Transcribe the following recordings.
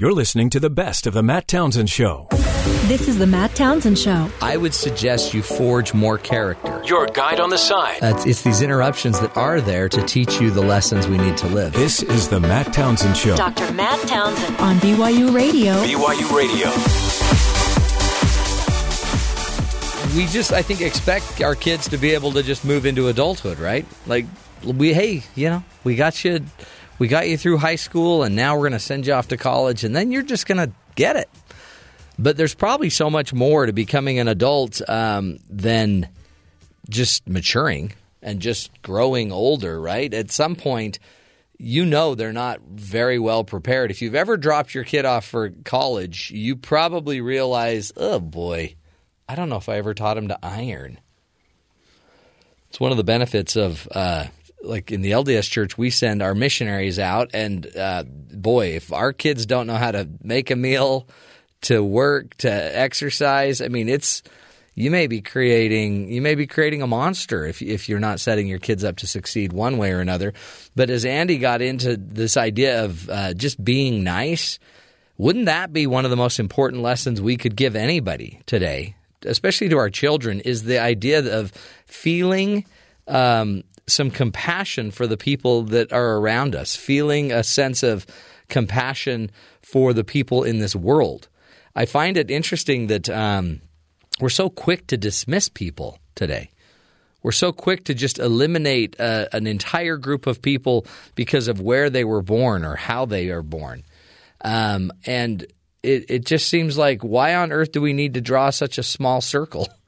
You're listening to the best of the Matt Townsend Show. This is the Matt Townsend Show. I would suggest you forge more character. Your guide on the side. Uh, it's these interruptions that are there to teach you the lessons we need to live. This is the Matt Townsend Show. Dr. Matt Townsend on BYU Radio. BYU Radio. We just, I think, expect our kids to be able to just move into adulthood, right? Like, we, hey, you know, we got you we got you through high school and now we're going to send you off to college and then you're just going to get it. But there's probably so much more to becoming an adult um, than just maturing and just growing older, right? At some point, you know they're not very well prepared. If you've ever dropped your kid off for college, you probably realize, oh boy, I don't know if I ever taught him to iron. It's one of the benefits of uh, like in the LDS church, we send our missionaries out, and uh, boy, if our kids don't know how to make a meal, to work, to exercise, I mean, it's you may be creating you may be creating a monster if if you're not setting your kids up to succeed one way or another. But as Andy got into this idea of uh, just being nice, wouldn't that be one of the most important lessons we could give anybody today, especially to our children? Is the idea of feeling um, some compassion for the people that are around us, feeling a sense of compassion for the people in this world. I find it interesting that um, we're so quick to dismiss people today. We're so quick to just eliminate uh, an entire group of people because of where they were born or how they are born. Um, and it, it just seems like why on earth do we need to draw such a small circle?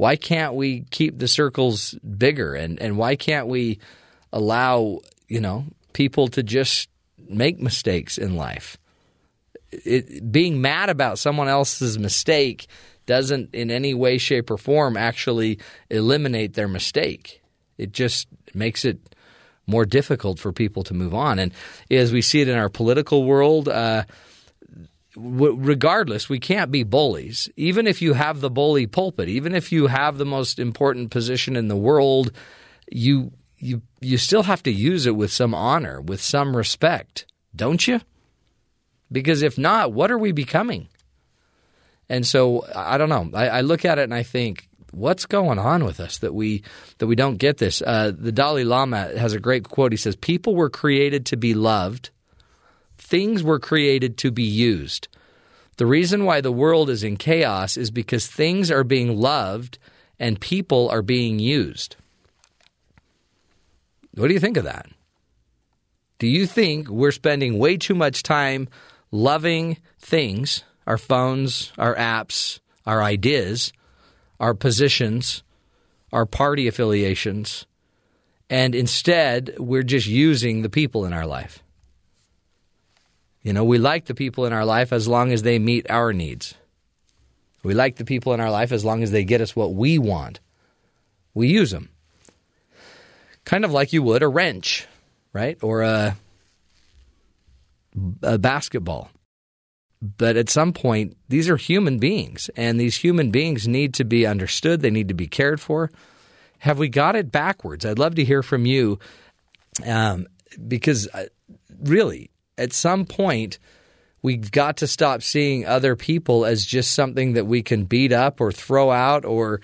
why can't we keep the circles bigger? And, and why can't we allow you know people to just make mistakes in life? It, being mad about someone else's mistake doesn't in any way shape or form actually eliminate their mistake. It just makes it more difficult for people to move on. And as we see it in our political world uh, regardless, we can't be bullies. Even if you have the bully pulpit, even if you have the most important position in the world, you you you still have to use it with some honor, with some respect, don't you? Because if not, what are we becoming? And so I don't know. I, I look at it and I think, what's going on with us that we that we don't get this? Uh, the Dalai Lama has a great quote. He says, "People were created to be loved." Things were created to be used. The reason why the world is in chaos is because things are being loved and people are being used. What do you think of that? Do you think we're spending way too much time loving things, our phones, our apps, our ideas, our positions, our party affiliations, and instead we're just using the people in our life? You know, we like the people in our life as long as they meet our needs. We like the people in our life as long as they get us what we want. We use them. Kind of like you would a wrench, right? Or a, a basketball. But at some point, these are human beings, and these human beings need to be understood. They need to be cared for. Have we got it backwards? I'd love to hear from you um, because, uh, really, at some point, we've got to stop seeing other people as just something that we can beat up or throw out or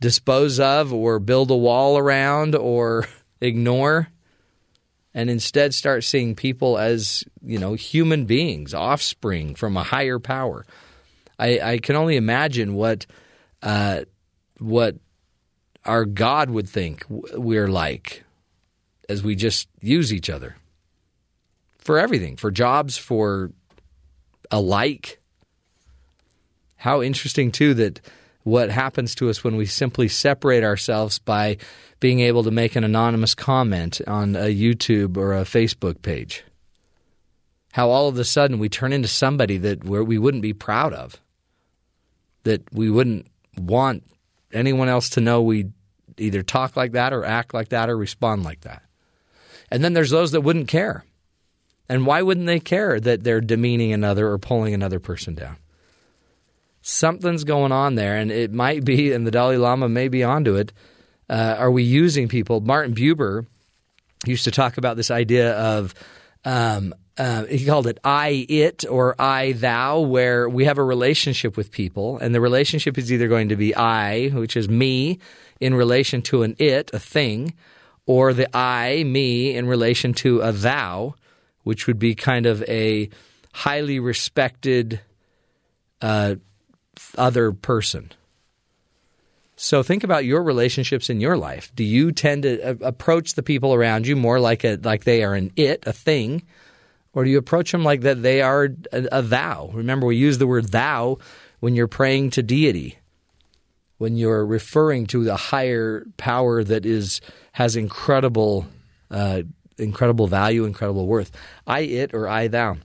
dispose of or build a wall around or ignore and instead start seeing people as you know human beings offspring from a higher power. I, I can only imagine what uh, what our god would think we're like as we just use each other for everything, for jobs, for a like. How interesting, too, that what happens to us when we simply separate ourselves by being able to make an anonymous comment on a YouTube or a Facebook page. How all of a sudden we turn into somebody that we wouldn't be proud of, that we wouldn't want anyone else to know we either talk like that or act like that or respond like that. And then there's those that wouldn't care. And why wouldn't they care that they're demeaning another or pulling another person down? Something's going on there, and it might be, and the Dalai Lama may be onto it. Uh, are we using people? Martin Buber used to talk about this idea of um, uh, he called it I it or I thou, where we have a relationship with people, and the relationship is either going to be I, which is me, in relation to an it, a thing, or the I, me, in relation to a thou, which would be kind of a highly respected uh, other person. So think about your relationships in your life. Do you tend to uh, approach the people around you more like a like they are an it, a thing, or do you approach them like that they are a, a thou? Remember, we use the word thou when you're praying to deity, when you're referring to the higher power that is has incredible, uh, incredible value, incredible worth. I it or I thou.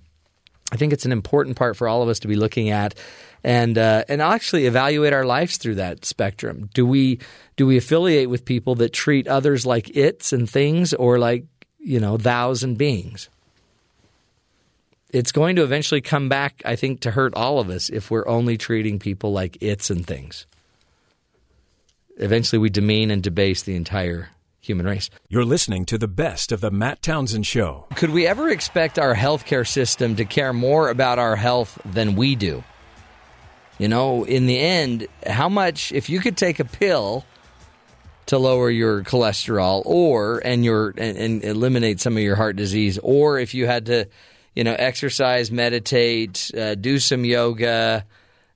I think it's an important part for all of us to be looking at and uh, and actually evaluate our lives through that spectrum. Do we do we affiliate with people that treat others like its and things, or like you know thous and beings? It's going to eventually come back, I think, to hurt all of us if we're only treating people like its and things. Eventually, we demean and debase the entire human race. You're listening to the best of the Matt Townsend Show. Could we ever expect our healthcare system to care more about our health than we do? You know, in the end, how much if you could take a pill to lower your cholesterol or and your and, and eliminate some of your heart disease or if you had to, you know, exercise, meditate, uh, do some yoga,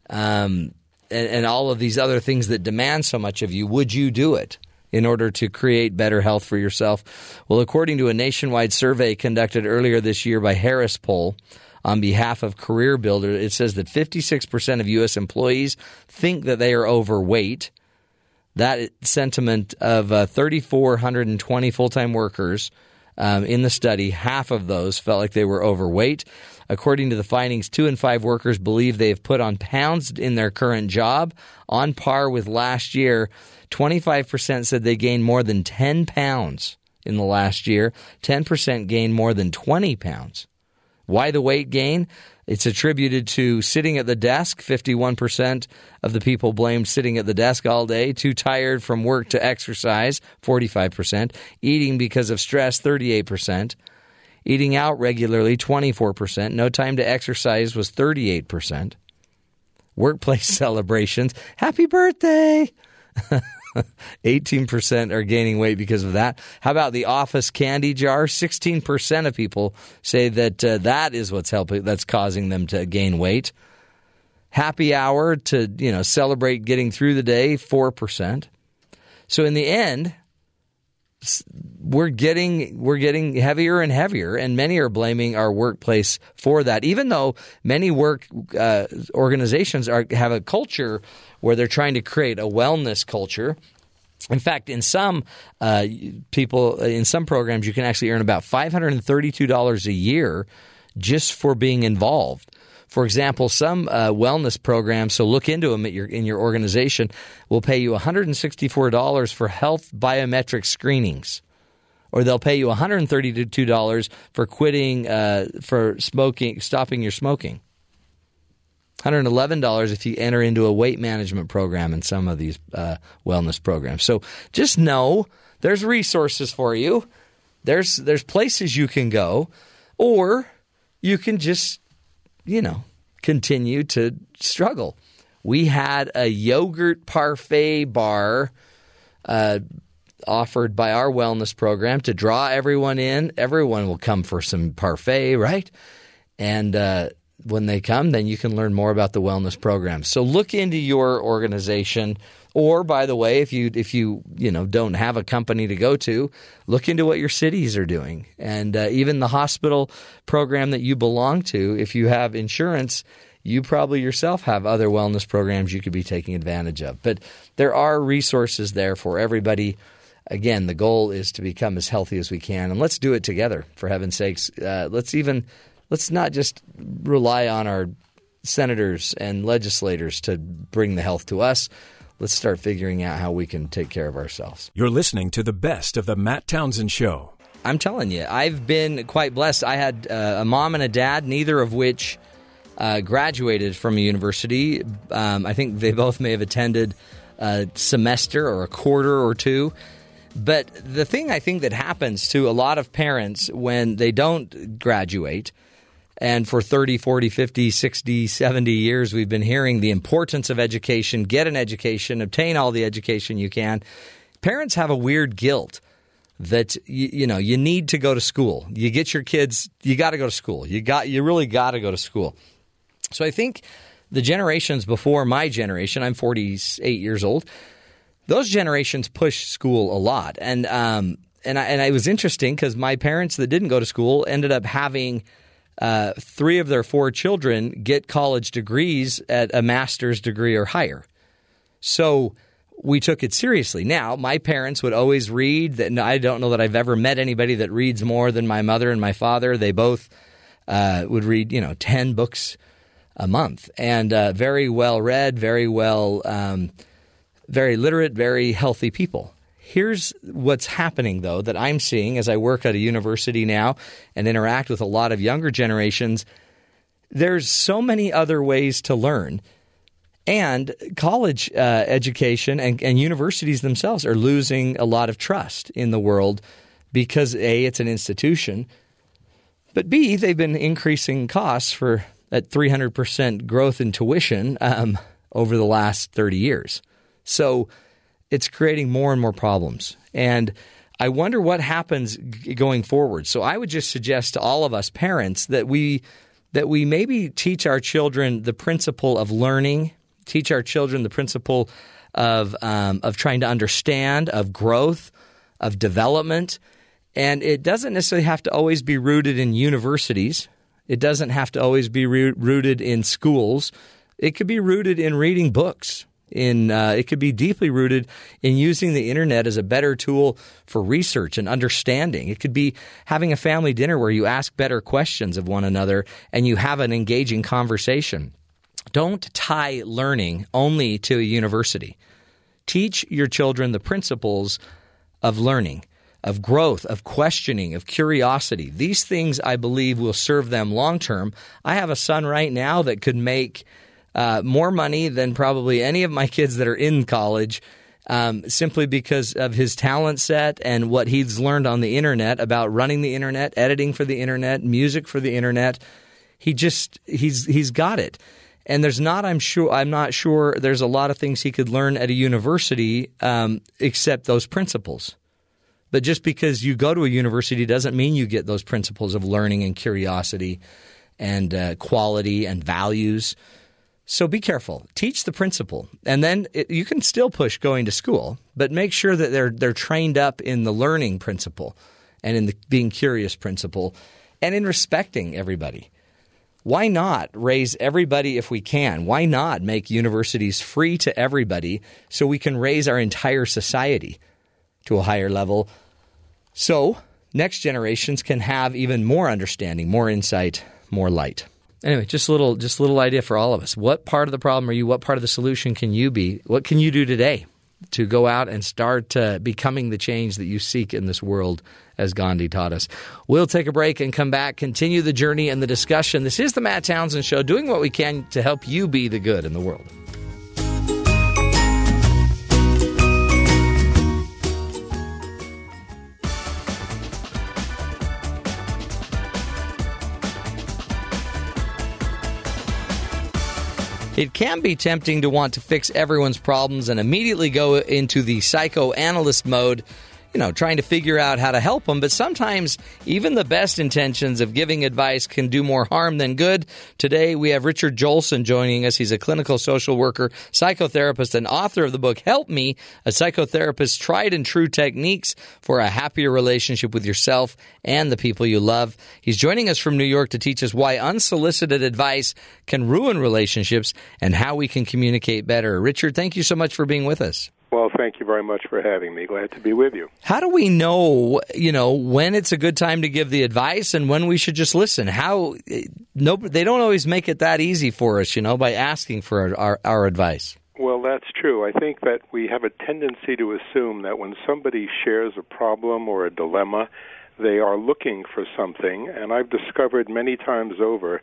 um, and, and all of these other things that demand so much of you, would you do it? In order to create better health for yourself? Well, according to a nationwide survey conducted earlier this year by Harris Poll, on behalf of Career Builder, it says that 56% of U.S. employees think that they are overweight. That sentiment of uh, 3,420 full time workers um, in the study, half of those felt like they were overweight. According to the findings, two in five workers believe they have put on pounds in their current job, on par with last year. 25% said they gained more than 10 pounds in the last year, 10% gained more than 20 pounds. Why the weight gain? It's attributed to sitting at the desk. 51% of the people blamed sitting at the desk all day. Too tired from work to exercise. 45%. Eating because of stress. 38%. Eating out regularly. 24%. No time to exercise was 38%. Workplace celebrations. Happy birthday! 18% are gaining weight because of that. How about the office candy jar? 16% of people say that uh, that is what's helping that's causing them to gain weight. Happy hour to, you know, celebrate getting through the day, 4%. So in the end, we're getting we're getting heavier and heavier, and many are blaming our workplace for that. Even though many work uh, organizations are have a culture where they're trying to create a wellness culture. In fact, in some uh, people, in some programs, you can actually earn about $532 a year just for being involved. For example, some uh, wellness programs, so look into them your, in your organization, will pay you $164 for health biometric screenings. Or they'll pay you $132 for quitting, uh, for smoking, stopping your smoking. $111 if you enter into a weight management program in some of these uh, wellness programs. So just know there's resources for you. There's there's places you can go, or you can just you know continue to struggle. We had a yogurt parfait bar uh, offered by our wellness program to draw everyone in. Everyone will come for some parfait, right? And uh, when they come, then you can learn more about the wellness program. So look into your organization. Or, by the way, if you if you you know don't have a company to go to, look into what your cities are doing, and uh, even the hospital program that you belong to. If you have insurance, you probably yourself have other wellness programs you could be taking advantage of. But there are resources there for everybody. Again, the goal is to become as healthy as we can, and let's do it together. For heaven's sakes, uh, let's even let's not just rely on our senators and legislators to bring the health to us. Let's start figuring out how we can take care of ourselves. You're listening to the best of the Matt Townsend Show. I'm telling you, I've been quite blessed. I had uh, a mom and a dad, neither of which uh, graduated from a university. Um, I think they both may have attended a semester or a quarter or two. But the thing I think that happens to a lot of parents when they don't graduate – And for 30, 40, 50, 60, 70 years, we've been hearing the importance of education get an education, obtain all the education you can. Parents have a weird guilt that you, you know you need to go to school. You get your kids, you got to go to school. You got you really got to go to school. So I think the generations before my generation, I'm 48 years old. Those generations pushed school a lot, and um, and I, and it was interesting because my parents that didn't go to school ended up having uh, three of their four children get college degrees at a master's degree or higher. So we took it seriously. Now, my parents would always read. That I don't know that I've ever met anybody that reads more than my mother and my father. They both uh, would read, you know, ten books a month, and uh, very well read, very well, um, very literate, very healthy people. Here's what's happening, though, that I'm seeing as I work at a university now and interact with a lot of younger generations. There's so many other ways to learn. And college uh, education and, and universities themselves are losing a lot of trust in the world because A, it's an institution, but B, they've been increasing costs for that 300% growth in tuition um, over the last 30 years. So it's creating more and more problems. And I wonder what happens going forward. So I would just suggest to all of us parents that we that we maybe teach our children the principle of learning, teach our children the principle of um, of trying to understand, of growth, of development, and it doesn't necessarily have to always be rooted in universities. It doesn't have to always be rooted in schools. It could be rooted in reading books, in uh, it could be deeply rooted in using the internet as a better tool for research and understanding. It could be having a family dinner where you ask better questions of one another and you have an engaging conversation. Don't tie learning only to a university. Teach your children the principles of learning, of growth, of questioning, of curiosity. These things I believe will serve them long term. I have a son right now that could make uh, more money than probably any of my kids that are in college. Um, simply because of his talent set and what he's learned on the internet about running the internet, editing for the internet, music for the internet. He just he's he's got it. And there's not I'm sure I'm not sure there's a lot of things he could learn at a university um, except those principles. But just because you go to a university doesn't mean you get those principles of learning and curiosity and uh, quality and values. So be careful. Teach the principle, and then it, you can still push going to school, but make sure that they're they're trained up in the learning principle, and in the being curious principle, and in respecting everybody. Why not raise everybody if we can? Why not make universities free to everybody so we can raise our entire society to a higher level? So next generations can have even more understanding, more insight, more light anyway, just a little, just a little idea for all of us. What part of the problem are you? What part of the solution can you be? What can you do today to go out and start uh, becoming the change that you seek in this world? As Gandhi taught us. We'll take a break and come back, continue the journey and the discussion. This is the Matt Townsend Show, doing what we can to help you be the good in the world. It can be tempting to want to fix everyone's problems and immediately go into the psychoanalyst mode you know, trying to figure out how to help them. But sometimes even the best intentions of giving advice can do more harm than good. Today we have Richard Joelson joining us. He's a clinical social worker, psychotherapist, and author of the book Help Me, a psychotherapist's tried and true techniques for a happier relationship with yourself and the people you love. He's joining us from New York to teach us why unsolicited advice can ruin relationships and how we can communicate better. Richard, thank you so much for being with us. Well, thank you very much for having me. Glad to be with you. How do we know, you know, when it's a good time to give the advice and when we should just listen? How no they don't always make it that easy for us, you know, by asking for our, our, our advice. Well, that's true. I think that we have a tendency to assume that when somebody shares a problem or a dilemma, they are looking for something, and I've discovered many times over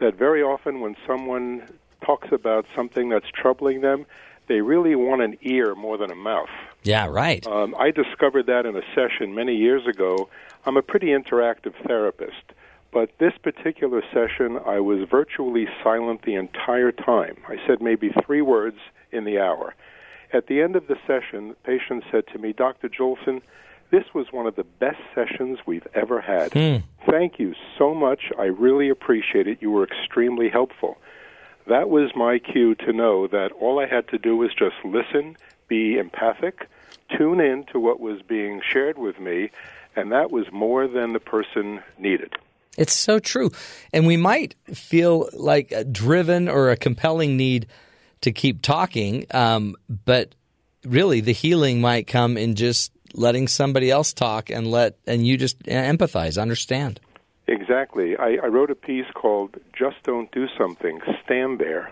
that very often when someone talks about something that's troubling them, they really want an ear more than a mouth. Yeah, right. Um, I discovered that in a session many years ago. I'm a pretty interactive therapist. But this particular session, I was virtually silent the entire time. I said maybe three words in the hour. At the end of the session, the patient said to me, Dr. Joelson, this was one of the best sessions we've ever had. Mm. Thank you so much. I really appreciate it. You were extremely helpful. That was my cue to know that all I had to do was just listen, be empathic, tune in to what was being shared with me, and that was more than the person needed. It's so true. And we might feel like a driven or a compelling need to keep talking, um, but really the healing might come in just letting somebody else talk and let and you just empathize, understand. Exactly. I, I wrote a piece called "Just Don't Do Something, Stand There,"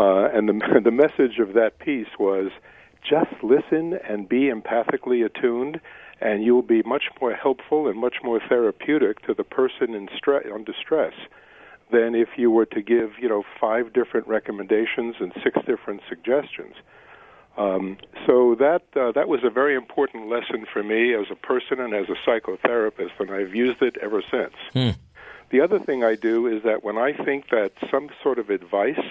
uh, and the the message of that piece was just listen and be empathically attuned, and you will be much more helpful and much more therapeutic to the person in stre- on distress than if you were to give you know five different recommendations and six different suggestions. Um, so that uh, that was a very important lesson for me as a person and as a psychotherapist, and I've used it ever since. Hmm. The other thing I do is that when I think that some sort of advice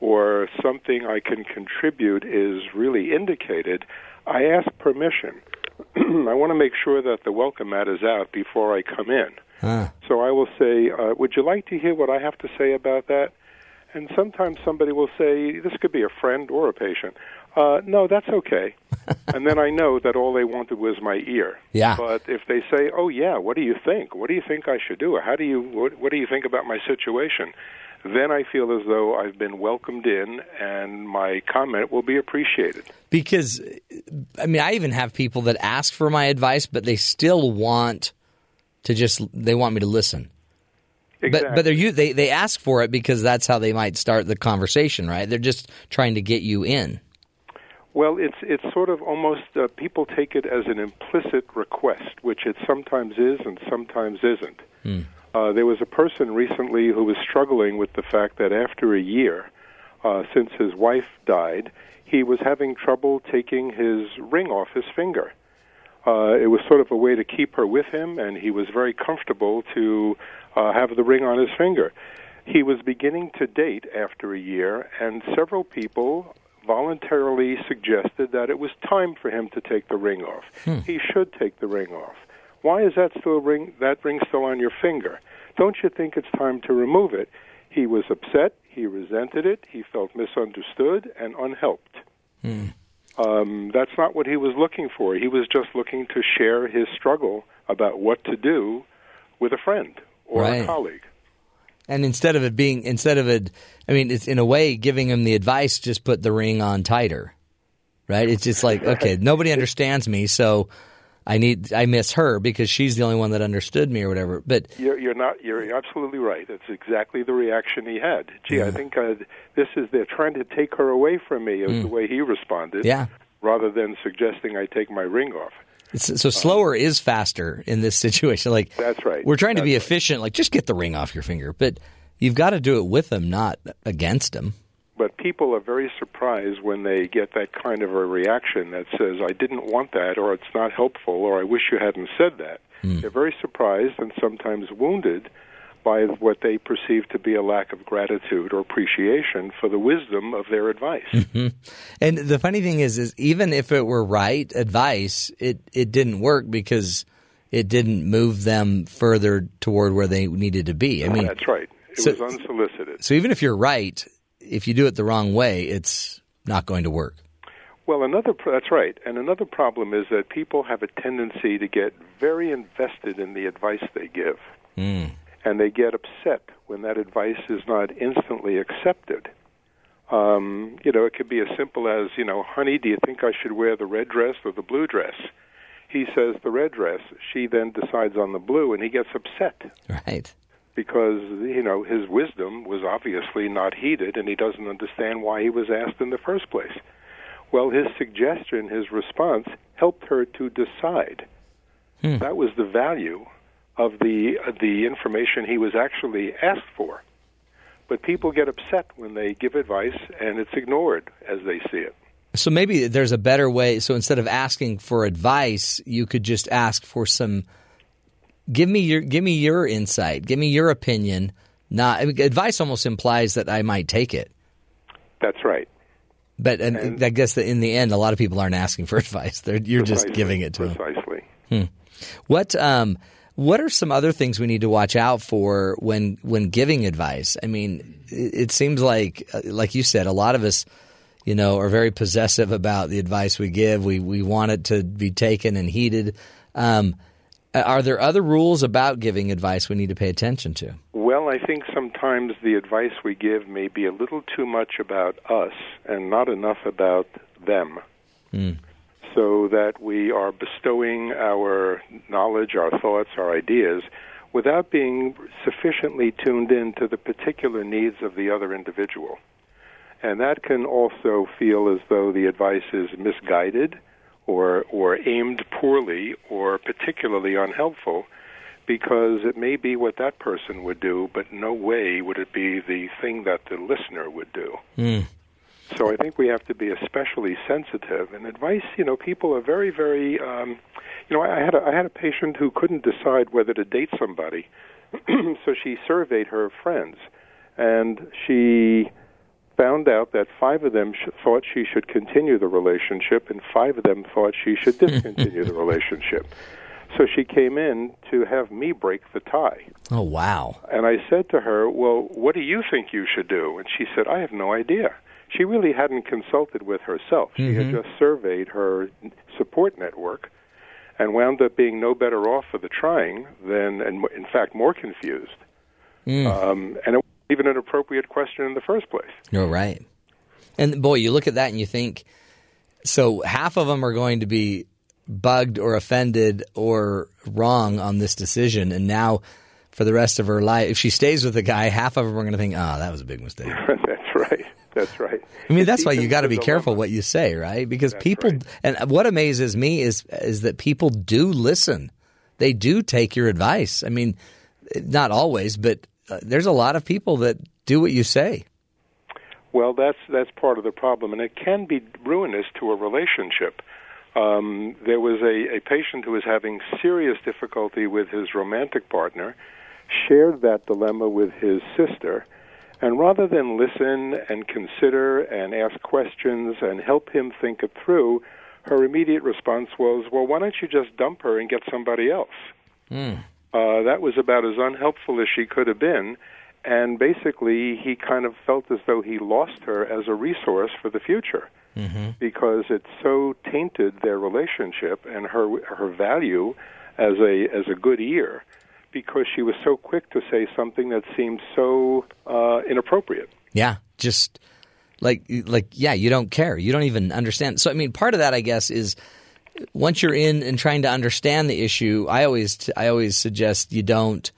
or something I can contribute is really indicated, I ask permission. I want to make sure that the welcome mat is out before I come in. Ah. So I will say, uh, Would you like to hear what I have to say about that? And sometimes somebody will say, This could be a friend or a patient. Uh, no, that's okay. and then I know that all they wanted was my ear. Yeah. But if they say, "Oh yeah, what do you think? What do you think I should do? How do you what, what do you think about my situation?" Then I feel as though I've been welcomed in, and my comment will be appreciated. Because, I mean, I even have people that ask for my advice, but they still want to just they want me to listen. Exactly. But but they're they they ask for it because that's how they might start the conversation, right? They're just trying to get you in. Well, it's it's sort of almost uh, people take it as an implicit request, which it sometimes is and sometimes isn't. Mm. Uh, there was a person recently who was struggling with the fact that after a year uh, since his wife died, he was having trouble taking his ring off his finger. Uh, it was sort of a way to keep her with him, and he was very comfortable to uh, have the ring on his finger. He was beginning to date after a year, and several people voluntarily suggested that it was time for him to take the ring off. Hmm. He should take the ring off. Why is that still ring that ring still on your finger? Don't you think it's time to remove it? He was upset, he resented it, he felt misunderstood and unhelped. Hmm. Um, that's not what he was looking for. He was just looking to share his struggle about what to do with a friend or Right. a colleague. And instead of it being, instead of it, I mean, it's in a way giving him the advice, just put the ring on tighter, right? It's just like, okay, nobody understands me, so I need, I miss her because she's the only one that understood me or whatever. But You're, you're not. You're absolutely right. That's exactly the reaction he had. Gee, I think uh, this is they're trying to take her away from me. Is the way he responded. Mm. yeah, Rather than suggesting I take my ring off. It's, so slower is faster in this situation. Like That's right. we're trying to be That's right. efficient. Like just get the ring off your finger, but you've got to do it with them, not against them. But people are very surprised when they get that kind of a reaction that says, I didn't want that, or it's not helpful, or I wish you hadn't said that. Hmm. They're very surprised and sometimes wounded by what they perceive to be a lack of gratitude or appreciation for the wisdom of their advice. And the funny thing is, is even if it were right advice, it, it didn't work because it didn't move them further toward where they needed to be. I mean, That's right. It so- was unsolicited. so even if you're right, if you do it the wrong way, it's not going to work. Well, another that's right, and another problem is that people have a tendency to get very invested in the advice they give, Mm. And they get upset when that advice is not instantly accepted. Um, you know, it could be as simple as, you know, honey, do you think I should wear the red dress or the blue dress? He says the red dress. She then decides on the blue, and he gets upset Right. because you know his wisdom was obviously not heeded and he doesn't understand why he was asked in the first place well his suggestion his response helped her to decide Hmm. that was the value of the uh, the information he was actually asked for but people get upset when they give advice and it's ignored as they see it So maybe there's a better way. So instead of asking for advice, you could just ask for some give me your give me your insight, give me your opinion. Not I mean, advice almost implies that I might take it. That's right. But and, and I guess that in the end, a lot of people aren't asking for advice. They're, you're just giving it to precisely. them. Hmm. What um, what are some other things we need to watch out for when when giving advice? I mean, it, seems like uh, like you said, a lot of us, you know, are very possessive about the advice we give. We we want it to be taken and heeded. Um, are there other rules about giving advice we need to pay attention to? Well, I think sometimes the advice we give may be a little too much about us and not enough about them. Mm. So that we are bestowing our knowledge, our thoughts, our ideas without being sufficiently tuned in to the particular needs of the other individual. And that can also feel as though the advice is misguided or or aimed poorly or particularly unhelpful because it may be what that person would do, but no way would it be the thing that the listener would do. Mm. So I think we have to be especially sensitive. And advice, you know, people are very, very. Um, you know, I had a, I had a patient who couldn't decide whether to date somebody, so she surveyed her friends, and she found out that five of them sh- thought she should continue the relationship, and five of them thought she should discontinue the relationship. So she came in to have me break the tie. Oh, wow. And I said to her, Well, what do you think you should do? And she said, I have no idea. She really hadn't consulted with herself. She mm-hmm. had just surveyed her support network and wound up being no better off for the trying than, and in fact, more confused. Mm. Um, and it even an appropriate question in the first place. You're right. And boy, you look at that and you think so half of them are going to be bugged or offended or wrong on this decision and now for the rest of her life if she stays with the guy half of them are going to think oh that was a big mistake that's right that's right i mean that's why you got to be careful what you say right because that's people right. and what amazes me is is that people do listen they do take your advice i mean not always but uh, there's a lot of people that do what you say. Well, that's that's part of the problem, and it can be ruinous to a relationship. Um, there was a, a patient who was having serious difficulty with his romantic partner, shared that dilemma with his sister, and rather than listen and consider and ask questions and help him think it through, her immediate response was, "Well, why don't you just dump her and get somebody else?" Mm. Uh, that was about as unhelpful as she could have been. And basically, he kind of felt as though he lost her as a resource for the future mm-hmm. because it so tainted their relationship and her her value as a as a good ear because she was so quick to say something that seemed so uh, inappropriate. Yeah, just like like yeah, you don't care, you don't even understand. So I mean, part of that, I guess, is once you're in and trying to understand the issue, I always I always suggest you don't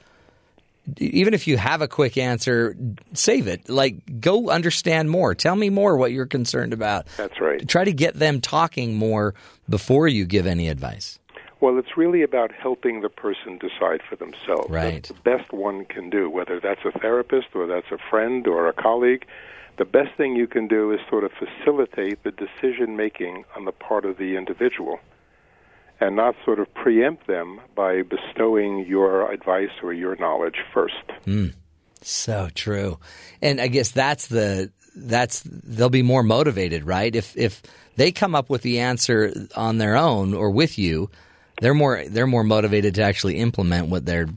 even if you have a quick answer, save it. Like go understand more. Tell me more what you're concerned about. That's right. Try to get them talking more before you give any advice. Well, it's really about helping the person decide for themselves. Right. That's the best one can do, whether that's a therapist or that's a friend or a colleague the best thing you can do is sort of facilitate the decision making on the part of the individual and not sort of preempt them by bestowing your advice or your knowledge first. Mm, so true. And I guess that's the that's they'll be more motivated, right? If if they come up with the answer on their own or with you, they're more they're more motivated to actually implement what they're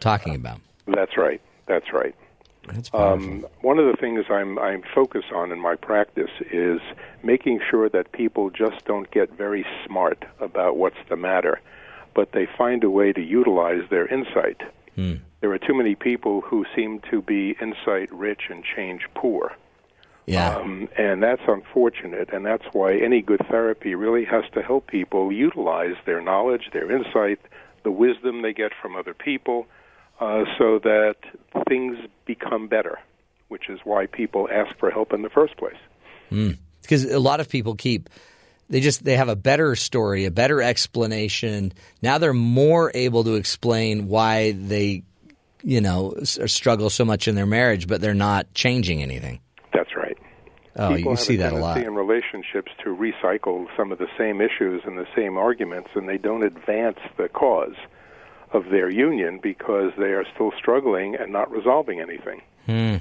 talking about. That's right. That's right. That's um, one of the things I'm I'm focused on in my practice is making sure that people just don't get very smart about what's the matter, but they find a way to utilize their insight. Hmm. There are too many people who seem to be insight rich and change poor. Yeah. Um, and that's unfortunate, and that's why any good therapy really has to help people utilize their knowledge, their insight, the wisdom they get from other people, uh, so that things become better, which is why people ask for help in the first place. Because mm. a lot of people keep they just they have a better story, a better explanation. Now they're more able to explain why they, you know, struggle so much in their marriage, but they're not changing anything. Oh, People you see that a lot in relationships to recycle some of the same issues and the same arguments, and they don't advance the cause. of their union because they are still struggling and not resolving anything. Mm.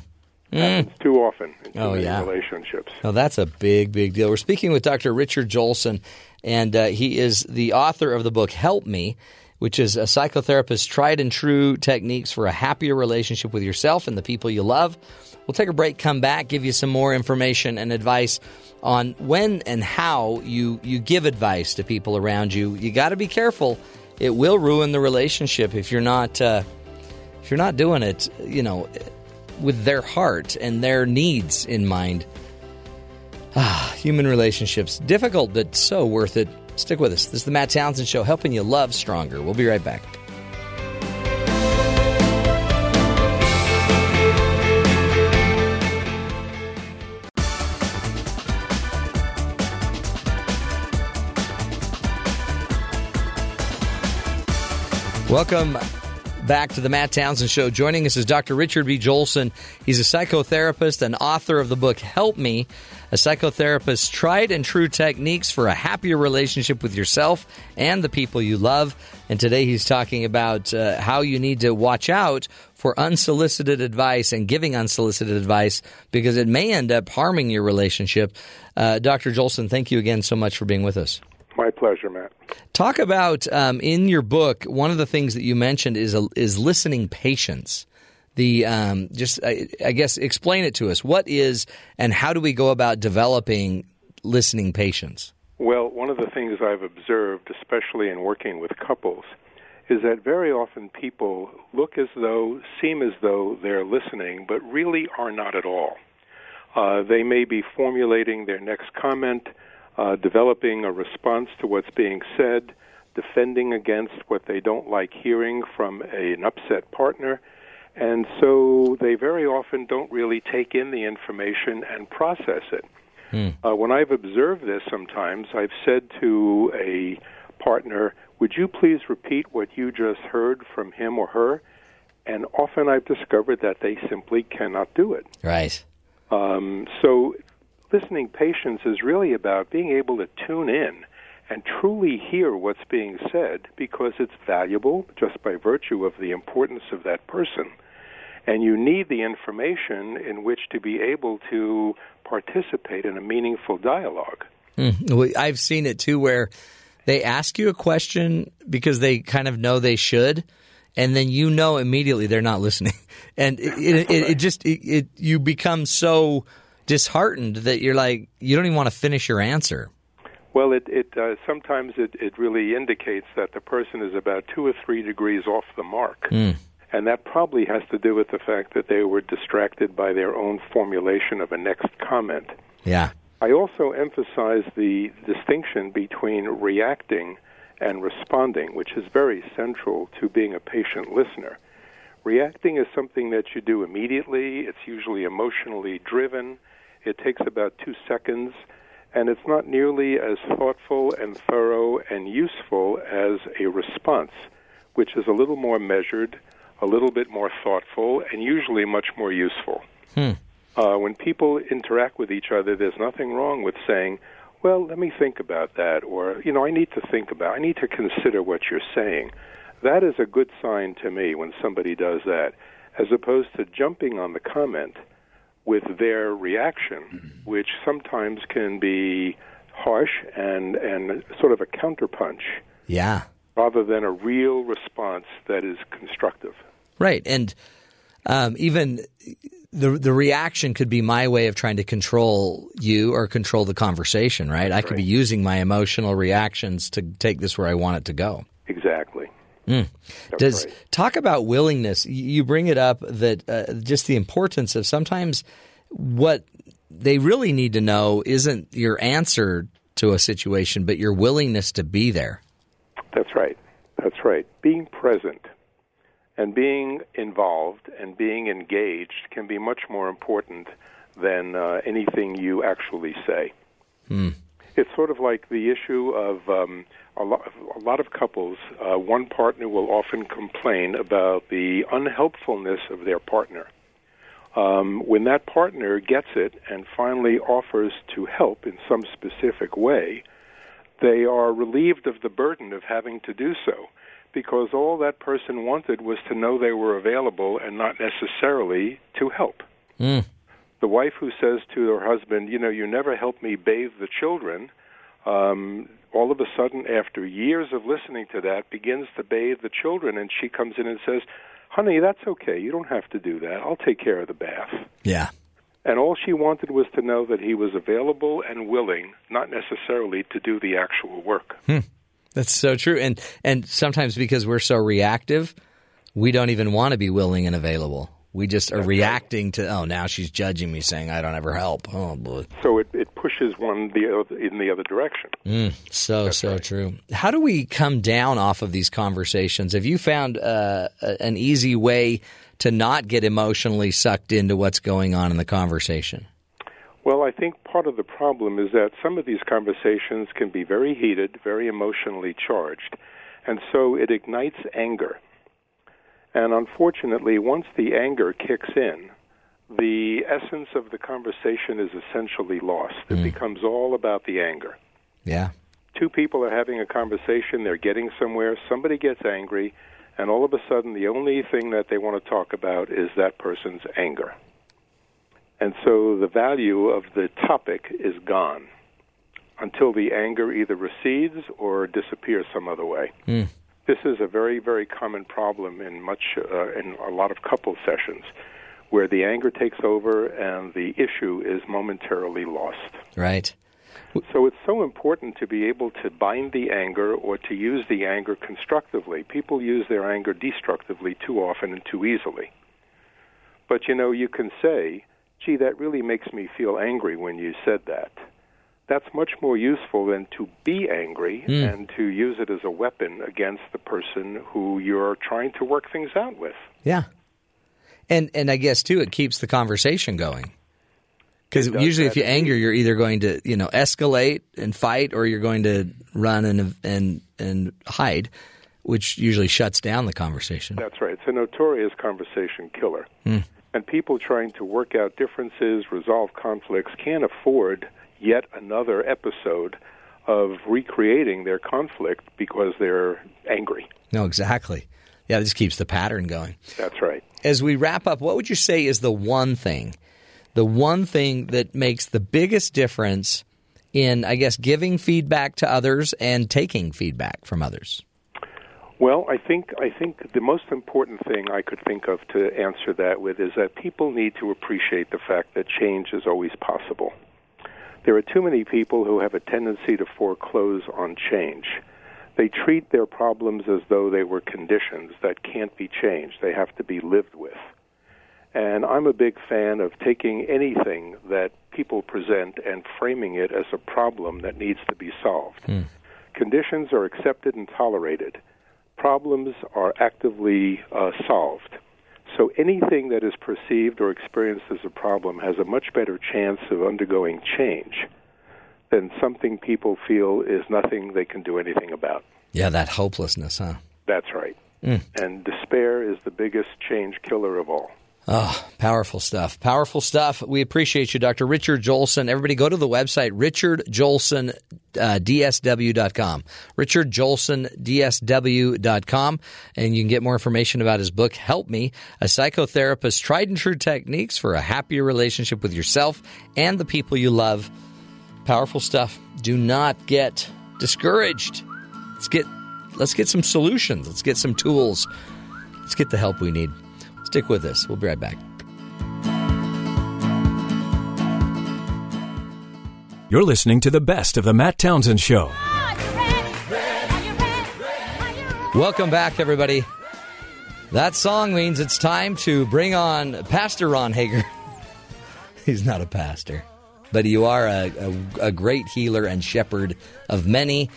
Happens too often in too Oh, yeah. relationships. No, that's a big, big deal. We're speaking with Dr. Richard Joelson, and uh, he is the author of the book Help Me, which is a psychotherapist's tried and true techniques for a happier relationship with yourself and the people you love. We'll take a break, come back, give you some more information and advice on when and how you, you give advice to people around you. You got to be careful. It will ruin the relationship if you're not uh, if you're not doing it, you know, with their heart and their needs in mind. Ah, human relationships. Difficult, but so worth it. Stick with us. This is the Matt Townsend Show, helping you love stronger. We'll be right back. Welcome back to the Matt Townsend Show. Joining us is Dr. Richard B. Joelson. He's a psychotherapist and author of the book Help Me, a psychotherapist's tried and true techniques for a happier relationship with yourself and the people you love. And today he's talking about uh, how you need to watch out for unsolicited advice and giving unsolicited advice because it may end up harming your relationship. Uh, Dr. Joelson, thank you again so much for being with us. My pleasure, Matt. Talk about um, in your book. One of the things that you mentioned is a, is listening patience. The um, just I, I guess explain it to us. What is and how do we go about developing listening patience? Well, one of the things I've observed, especially in working with couples, is that very often people look as though, seem as though they're listening, but really are not at all. Uh, they may be formulating their next comment, uh, developing a response to what's being said, defending against what they don't like hearing from a, an upset partner. And so they very often don't really take in the information and process it. Uh, when I've observed this sometimes, I've said to a partner, Would you please repeat what you just heard from him or her? And often I've discovered that they simply cannot do it. Right. Um, so, listening patience is really about being able to tune in and truly hear what's being said because it's valuable just by virtue of the importance of that person. And you need the information in which to be able to participate in a meaningful dialogue. Mm. Well, I've seen it too, where they ask you a question because they kind of know they should, and then you know immediately they're not listening, and it, it, it, it just you become so disheartened that you're like you don't even want to finish your answer. Well, it, it uh, sometimes it, it really indicates that the person is about two or three degrees off the mark. Mm. And that probably has to do with the fact that they were distracted by their own formulation of a next comment. Yeah. I also emphasize the distinction between reacting and responding, which is very central to being a patient listener. Reacting is something that you do immediately, it's usually emotionally driven, it takes about two seconds, and it's not nearly as thoughtful and thorough and useful as a response, which is a little more measured, a little bit more thoughtful, and usually much more useful. Hmm. Uh, when people interact with each other, there's nothing wrong with saying, well, let me think about that, or, you know, I need to think about, I need to consider what you're saying. That is a good sign to me when somebody does that, as opposed to jumping on the comment with their reaction, which sometimes can be harsh and, and sort of a counterpunch Yeah. rather than a real response that is constructive. Right. And um, even the the reaction could be my way of trying to control you or control the conversation, right? I could be using my emotional reactions to take this where I want it to go. Exactly. Mm. Does talk about willingness? You bring it up that uh, just the importance of sometimes what they really need to know isn't your answer to a situation, but your willingness to be there. That's right. That's right. Being present and being involved and being engaged can be much more important than uh, anything you actually say. It's sort of like the issue of um, a, lot, a lot of couples. Uh, one partner will often complain about the unhelpfulness of their partner. Um, when that partner gets it and finally offers to help in some specific way, they are relieved of the burden of having to do so because all that person wanted was to know they were available and not necessarily to help. Mm. The wife who says to her husband, You know, you never help me bathe the children, um, all of a sudden, after years of listening to that, begins to bathe the children, and she comes in and says, Honey, that's okay. You don't have to do that. I'll take care of the bath. Yeah. And all she wanted was to know that he was available and willing, not necessarily to do the actual work. Hmm. That's so true. And and sometimes because we're so reactive, we don't even want to be willing and available. We just are reacting to oh now she's judging me saying I don't ever help. Oh boy. So it, it pushes one the other, in the other direction. Mm, so That's so right. true. How do we come down off of these conversations? Have you found uh, an easy way to not get emotionally sucked into what's going on in the conversation? Well, I think part of the problem is that some of these conversations can be very heated, very emotionally charged, and so it ignites anger. And unfortunately, once the anger kicks in, the essence of the conversation is essentially lost. Mm. It hmm. becomes all about the anger. Yeah. Two people are having a conversation, they're getting somewhere, somebody gets angry, and all of a sudden the only thing that they want to talk about is that person's anger. And so the value of the topic is gone until the anger either recedes or disappears some other way. Mm. This is a very, very common problem in much uh, in a lot of couple sessions, where the anger takes over and the issue is momentarily lost. Right. So it's so important to be able to bind the anger or to use the anger constructively. People use their anger destructively too often and too easily. But you know, you can say, gee, that really makes me feel angry when you said that. That's much more useful than to be angry mm. and to use it as a weapon against the person who you're trying to work things out with. Yeah. And and I guess too it keeps the conversation going. Because usually, if you anger, you're either going to you know escalate and fight, or you're going to run and and and hide, which usually shuts down the conversation. That's right. It's a notorious conversation killer. Mm. And people trying to work out differences, resolve conflicts, can't afford yet another episode of recreating their conflict because they're angry. No, exactly. Yeah, this keeps the pattern going. That's right. As we wrap up, what would you say is the one thing the one thing that makes the biggest difference in, I guess, giving feedback to others and taking feedback from others? Well, I think I think the most important thing I could think of to answer that with is that people need to appreciate the fact that change is always possible. There are too many people who have a tendency to foreclose on change. They treat their problems as though they were conditions that can't be changed. They have to be lived with. And I'm a big fan of taking anything that people present and framing it as a problem that needs to be solved. Mm. Conditions are accepted and tolerated. Problems are actively uh, solved. So anything that is perceived or experienced as a problem has a much better chance of undergoing change than something people feel is nothing they can do anything about. Yeah, that hopelessness, huh? That's right. Mm. And despair is the biggest change killer of all. Oh, powerful stuff. Powerful stuff. We appreciate you, Dr. Richard Joelson. Everybody go to the website, richardjoelsondsw.com. Uh, richardjoelsondsw.com. And you can get more information about his book, Help Me, a psychotherapist's tried and true techniques for a happier relationship with yourself and the people you love. Powerful stuff. Do not get discouraged. Let's get let's get some solutions. Let's get some tools. Let's get the help we need. Stick with us. We'll be right back. You're listening to the best of the Matt Townsend Show. Welcome back, everybody. That song means it's time to bring on Pastor Ron Hager. He's not a pastor but you are a, a, a, great healer and shepherd of many.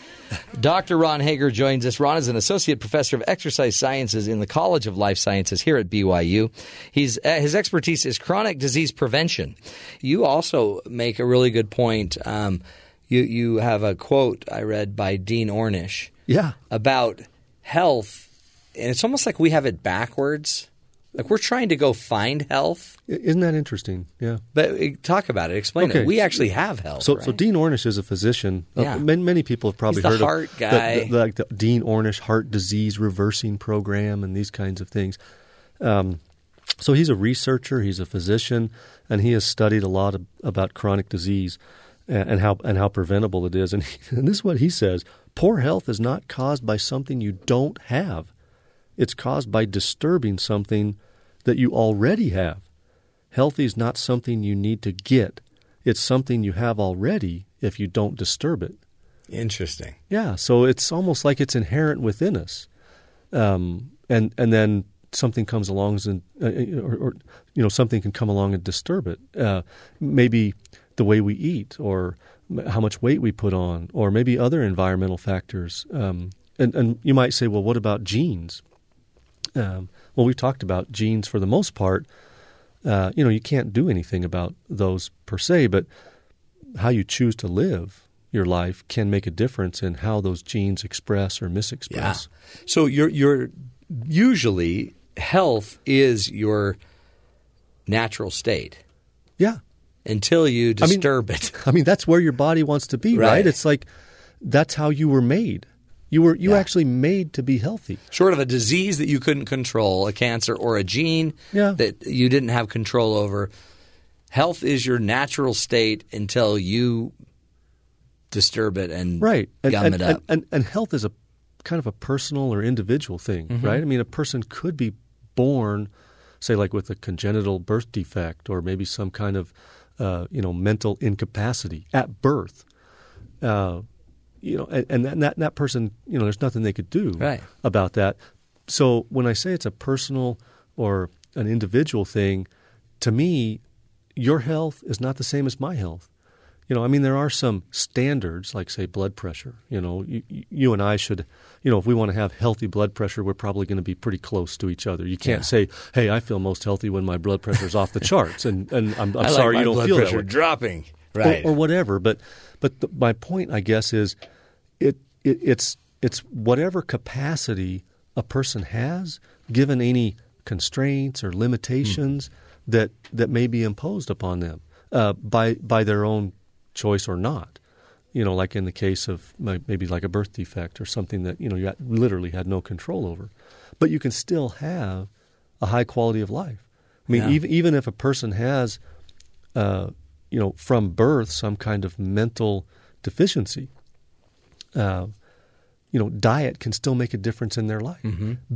Dr. Ron Hager joins us. Ron is an associate professor of exercise sciences in the College of Life Sciences here at BYU. He's, uh, his expertise is chronic disease prevention. You also make a really good point. Um, you, you have a quote I read by Dean Ornish yeah. about health, and it's almost like we have it backwards Like we're trying to go find health. Isn't that interesting? Yeah. But uh, talk about it. Explain Okay. it. We actually have health. So, right? so Dean Ornish is a physician. Uh, Yeah. many, many people have probably heard heart of guy. The, the, like the Dean Ornish Heart Disease Reversing Program and these kinds of things. Um, so he's a researcher, he's a physician, and he has studied a lot of, about chronic disease and, and how and how preventable it is. And, he, and this is what he says: Poor health is not caused by something you don't have; it's caused by disturbing something that you already have. Healthy is not something you need to get; it's something you have already. If you don't disturb it, Interesting. yeah. So it's almost like it's inherent within us, um, and and then something comes along and uh, or, or you know something can come along and disturb it. Uh, maybe the way we eat, or how much weight we put on, or maybe other environmental factors. Um, and and you might say, well, what about genes? Um, well, we've talked about genes for the most part. Uh, you know, you can't do anything about those per se, but how you choose to live your life can make a difference in how those genes express or misexpress. Yeah. So you're you're usually health is your natural state Yeah. until you I mean- disturb it. I mean, that's where your body wants to be, right? Right. It's like that's how you were made. You were you Yeah. actually made to be healthy. Short of a disease that you couldn't control, a cancer or a gene Yeah. that you didn't have control over, health is your natural state until you disturb it and Right. And, gum and, it up. And, and, and health is a kind of a personal or individual thing, Mm-hmm. right? I mean, a person could be born, say, like with a congenital birth defect or maybe some kind of, uh, you know, mental incapacity at birth. Uh, you know, and, and that, that that person, you know, there's nothing they could do Right. about that. So when I say it's a personal or an individual thing, to me, your health is not the same as my health. You know, I mean, there are some standards, like say blood pressure. You know, you, you and I should, you know, if we want to have healthy blood pressure, we're probably going to be pretty close to each other. You can't Yeah. say, "Hey, I feel most healthy when my blood pressure is off the charts," and and I'm, I'm I like sorry you don't blood feel that pressure way dropping. or- Right. or, whatever. But but the, my point, I guess, is it, it it's it's whatever capacity a person has, given any constraints or limitations that that may be imposed upon them uh, by by their own choice or not. You know, like in the case of my- maybe like a birth defect or something that you know you literally had no control over, but you can still have a high quality of life. I mean, Yeah. even even if a person has uh, you know, from birth, some kind of mental deficiency. Uh, you know, diet can still make a difference in their life.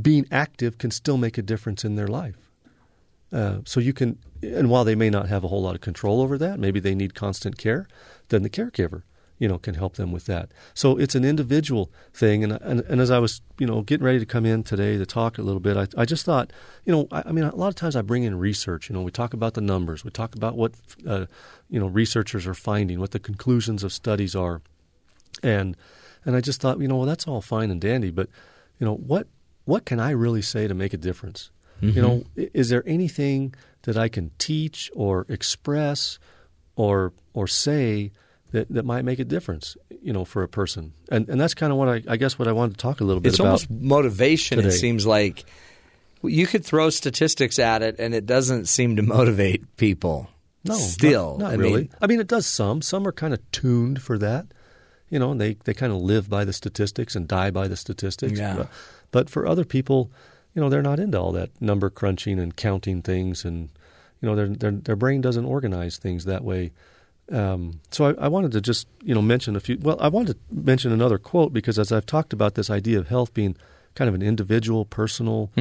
Being active can still make a difference in their life. Uh, so you can, and while they may not have a whole lot of control over that, maybe they need constant care, then the caregiver, you know, can help them with that. So it's an individual thing. And, and, and as I was, you know, getting ready to come in today to talk a little bit, I, I just thought, you know, I, I mean, a lot of times I bring in research. You know, we talk about the numbers, we talk about what, uh, you know, researchers are finding, what the conclusions of studies are, and and I just thought, you know, well, that's all fine and dandy, but you know, what what can I really say to make a difference? You know, mm-hmm. is there anything that I can teach or express or or say that, that might make a difference, you know, for a person? And and that's kind of what I, I guess what I wanted to talk a little bit it's about. It's almost motivation. It seems like you could throw statistics at it, and it doesn't seem to motivate people. No, still, not, not I really. mean, I mean, it does some. Some are kind of tuned for that, you know, and they, they kind of live by the statistics and die by the statistics. Yeah. But, but for other people, you know, they're not into all that number crunching and counting things, and you know, their their, their brain doesn't organize things that way. Um, so I, I wanted to just you know mention a few. Well, I wanted to mention another quote because as I've talked about this idea of health being kind of an individual, personal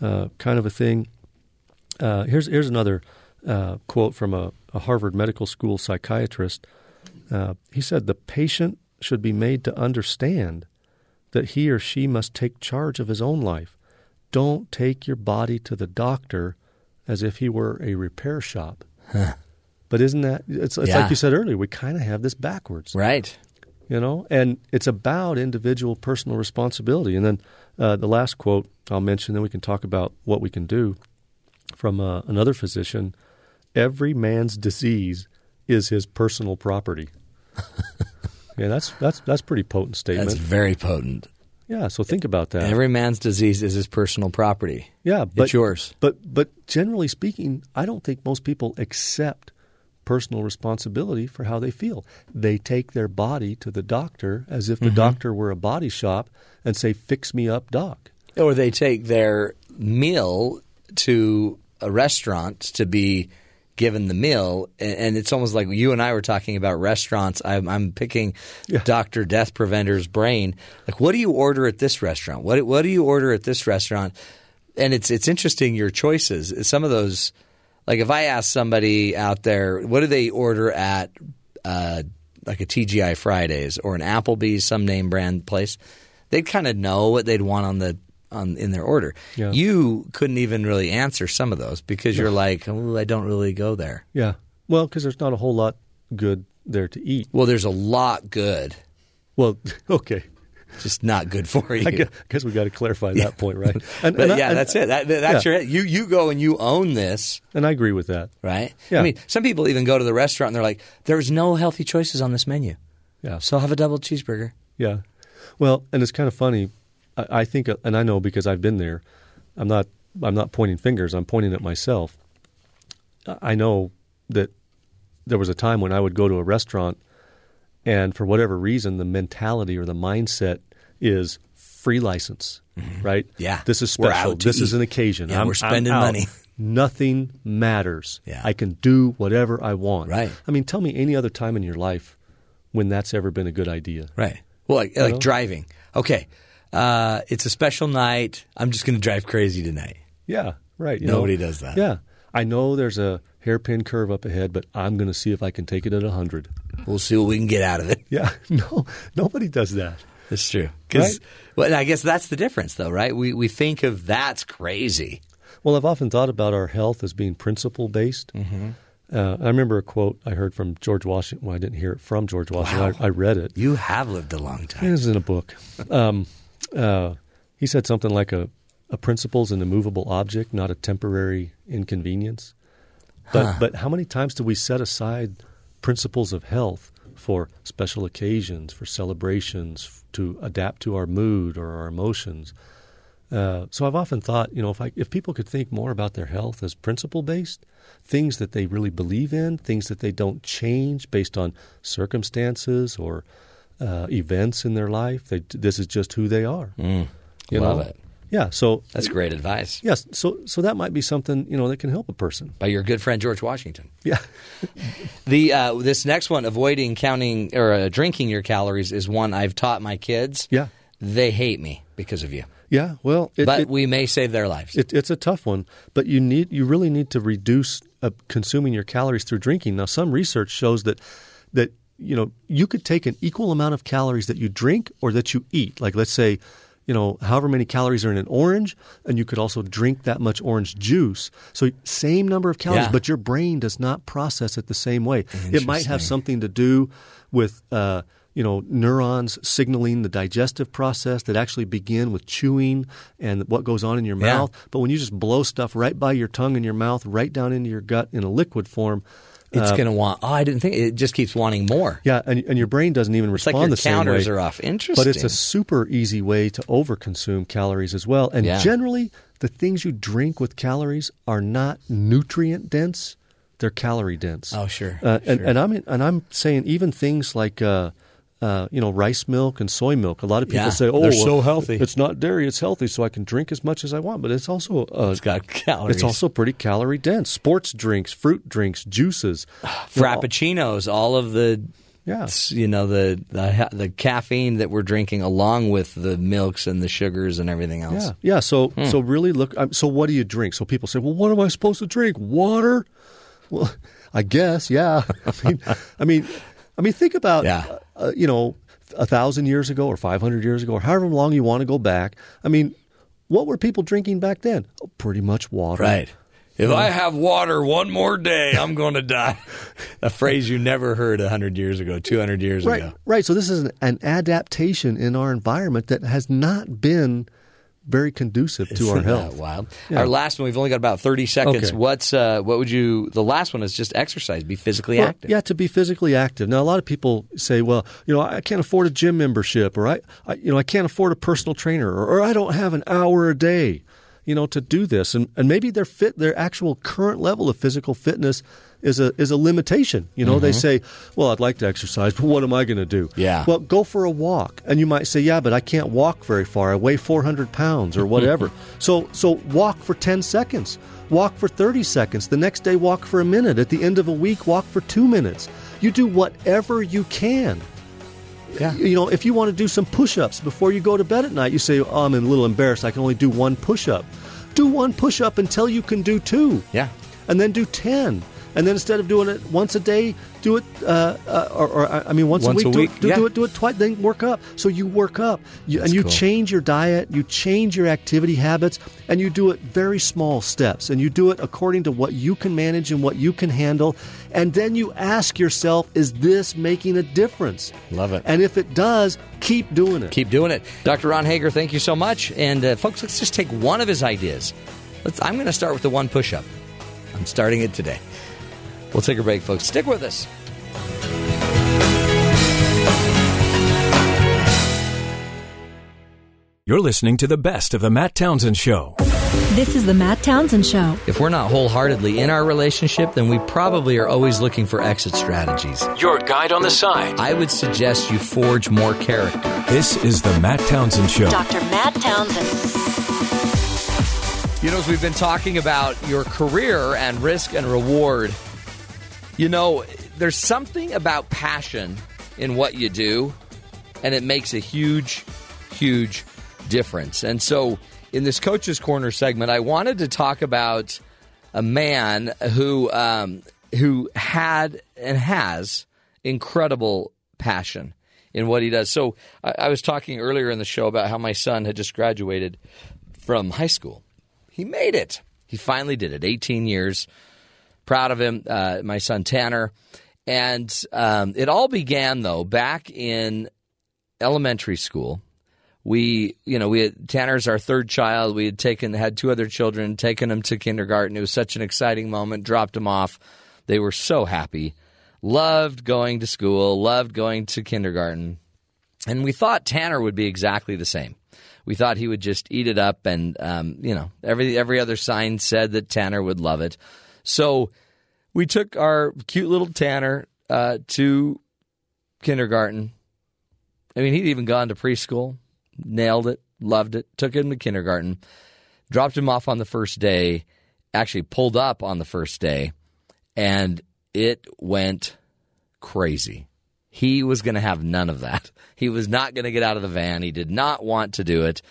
uh, kind of a thing. Uh, here's here's another uh, quote from a, a Harvard Medical School psychiatrist. Uh, he said, "The patient should be made to understand that he or she must take charge of his own life. Don't take your body to the doctor as if he were a repair shop." But isn't that it's, it's Yeah. like you said earlier? We kind of have this backwards right? you know and it's about individual personal responsibility and then uh, the last quote i'll mention then we can talk about what we can do from uh, another physician every man's disease is his personal property yeah that's that's that's pretty potent statement That's very potent. Yeah, so think about that. Every man's disease is his personal property. Yeah, but it's yours. But but generally speaking, I don't think most people accept personal responsibility for how they feel. They take their body to the doctor as if the Mm-hmm. doctor were a body shop and say, "Fix me up, doc." Or they take their meal to a restaurant to be given the meal, and, it's almost like you and I were talking about restaurants. I'm, I'm picking Yeah. Doctor Death Preventer's brain. Like, what do you order at this restaurant? What what do you order at this restaurant? And it's it's interesting your choices. Some of those, like if I ask somebody out there, what do they order at? Uh, like a TGI Fridays or an Applebee's, some name brand place, they'd kind of know what they'd want on the on in their order. Yeah. You couldn't even really answer some of those because you're like, oh, I don't really go there. Yeah. Well, because there's not a whole lot good there to eat. Well, there's a lot good, Well, okay. just not good for you. I guess, guess we got to clarify that point, right? And, but and I- yeah, and- that's it. That, that's yeah. your you you go and you own this, And I agree with that. right? Yeah. I mean, some people even go to the restaurant and they're like, "There's no healthy choices on this menu, Yeah. so have a double cheeseburger." Yeah. Well, and it's kind of funny. I, think, and I know because I've been there. I'm not. I'm not pointing fingers. I'm pointing at myself. I know that there was a time when I would go to a restaurant, and for whatever reason, the mentality or the mindset is free license, right? Mm-hmm. Yeah. This is special. This is an occasion. Yeah, I'm, we're I'm spending money. Nothing matters. Yeah. I can do whatever I want. Right. I mean, tell me any other time in your life when that's ever been a good idea. Right. Well, like, like driving. Okay, uh, it's a special night. I'm just going to drive crazy tonight. Yeah, right. you Nobody know. does that. Yeah, I know there's a hairpin curve up ahead, but I'm going to see if I can take it at hundred. We'll see what we can get out of it. Yeah, no, nobody does that. That's true. Right? well, I guess that's the difference, though, right? We we think of that's crazy. Well, I've often thought about our health as being principle based. Mm-hmm. Uh, I remember a quote I heard from George Washington. Well, I didn't hear it from George Washington. Wow. I, I read it. You have lived a long time. It was in a book. Um, uh, he said something like a, a principle is an immovable object, not a temporary inconvenience. But Huh. but how many times do we set aside principles of health for special occasions, for celebrations, to adapt to our mood or our emotions? Uh, so I've often thought, you know, if I, if people could think more about their health as principle based, things that they really believe in, things that they don't change based on circumstances or uh, events in their life. They, this is just who they are. you Love know? it. Yeah. So That's great advice yes. So so that might be something you know that can help a person. by your good friend George Washington. Yeah. The uh, this next one, avoiding counting or uh, drinking your calories, is one I've taught my kids. Yeah. They hate me because of you, Yeah. Well, it, but it- we may save their lives. It, it's a tough one, but you need you really need to reduce uh, consuming your calories through drinking. Now, some research shows that that you know you could take an equal amount of calories that you drink or that you eat. Like let's say, you know, however many calories are in an orange, and you could also drink that much orange juice. So same number of calories, Yeah. but your brain does not process it the same way. It might have something to do with. Uh, you know, neurons signaling the digestive process that actually begin with chewing and what goes on in your Yeah. mouth. But when you just blow stuff right by your tongue and your mouth, right down into your gut in a liquid form, It's uh, going to want. Oh, I didn't think it just keeps wanting more. yeah, and, and your brain doesn't even like respond your the same counters are off. Interesting. But it's a super easy way to overconsume calories as well. And Yeah. generally, the things you drink with calories are not nutrient dense; they're calorie dense. Oh, sure, Uh, and, sure. and I'm and I'm saying even things like. Uh, uh, you know, rice milk and soy milk. A lot of people Yeah, say, "Oh, they're well, so healthy." It's not dairy; it's healthy, so I can drink as much as I want." But it's also uh, it's got calories. it's also pretty calorie dense. Sports drinks, fruit drinks, juices, know, frappuccinos. All of the Yeah. you know the, the the caffeine that we're drinking, along with the milks and the sugars and everything else. Yeah, yeah. So, Hmm. so really look. um, So, what do you drink? So people say, "Well, what am I supposed to drink? Water?" Well, I guess, yeah. I mean, I mean, I mean, think about, Yeah. uh, you know, a thousand years ago or five hundred years ago or however long you want to go back. I mean, what were people drinking back then? Oh, pretty much water, Right. If I have water one more day, I'm going to die. A phrase you never heard 100 years ago, 200 years Right, ago. right. So this is an, an adaptation in our environment that has not been very conducive to Isn't our health. wild. Yeah. Our last one, we've only got about thirty seconds. Okay. What's uh, what would you? The last one is just exercise. Be physically Well, active. Yeah, to be physically active. Now, a lot of people say, "Well, you know, I can't afford a gym membership, or I, I you know, I can't afford a personal trainer, or, or I don't have an hour a day, you know, to do this." And and maybe their fit, their actual current level of physical fitness is a is a limitation. You know, they mm-hmm. say, "Well, I'd like to exercise, but what am I going to do?" Yeah. Well, go for a walk, and you might say, "Yeah, but I can't walk very far. I weigh 400 pounds, or whatever." so so walk for 10 seconds. Walk for 30 seconds. The next day, walk for a minute. At the end of a week, walk for two minutes. You do whatever you can. Yeah. You know, if you want to do some push ups before you go to bed at night, you say, oh, I'm a little embarrassed. I can only do one push up. Do one push up until you can do two. Yeah. And then do 10. And then instead of doing it once a day, do it, uh, uh, or, or I mean, once, Once a a week. week, do, it, do, yeah. do it, do it twice. Then work up. So you work up, you, and you cool. change your diet, you change your activity habits, and you do it very small steps, and you do it according to what you can manage and what you can handle, and then you ask yourself, is this making a difference? Love it. And if it does, keep doing it. Keep doing it. Dr. Ron Hager, thank you so much. And uh, folks, let's just take one of his ideas. Let's, I'm going to start with the one push up. I'm starting it today. We'll take a break, folks. Stick with us. You're listening to the best of the Matt Townsend Show. This is the Matt Townsend Show. If we're not wholeheartedly in our relationship, then we probably are always looking for exit strategies. Your guide on the side. I would suggest you forge more character. This is the Matt Townsend Show. Dr. Matt Townsend. You know, as we've been talking about your career and risk and reward, you know, there's something about passion in what you do, and it makes a huge, huge difference. And so, in this Coach's Corner segment, I wanted to talk about a man who um, who had and has incredible passion in what he does. So, I, I was talking earlier in the show about how my son had just graduated from high school. He made it. He finally did it. 18 years. Proud of him. Uh, my son Tanner. And um, it all began though back in elementary school. We, you know, we had Tanner's our third child. We had taken had two other children, taken them to kindergarten. It was such an exciting moment. Dropped them off. They were so happy. Loved going to school. Loved going to kindergarten. And we thought Tanner would be exactly the same. We thought he would just eat it up, and um, you know, every every other sign said that Tanner would love it. So we took our cute little Tanner uh, to kindergarten. I mean, he'd even gone to preschool, nailed it, loved it. Took him to kindergarten, dropped him off on the first day. Actually, pulled up on the first day, and it went crazy. He was going to have none of that. He was not going to get out of the van. He did not want to do it.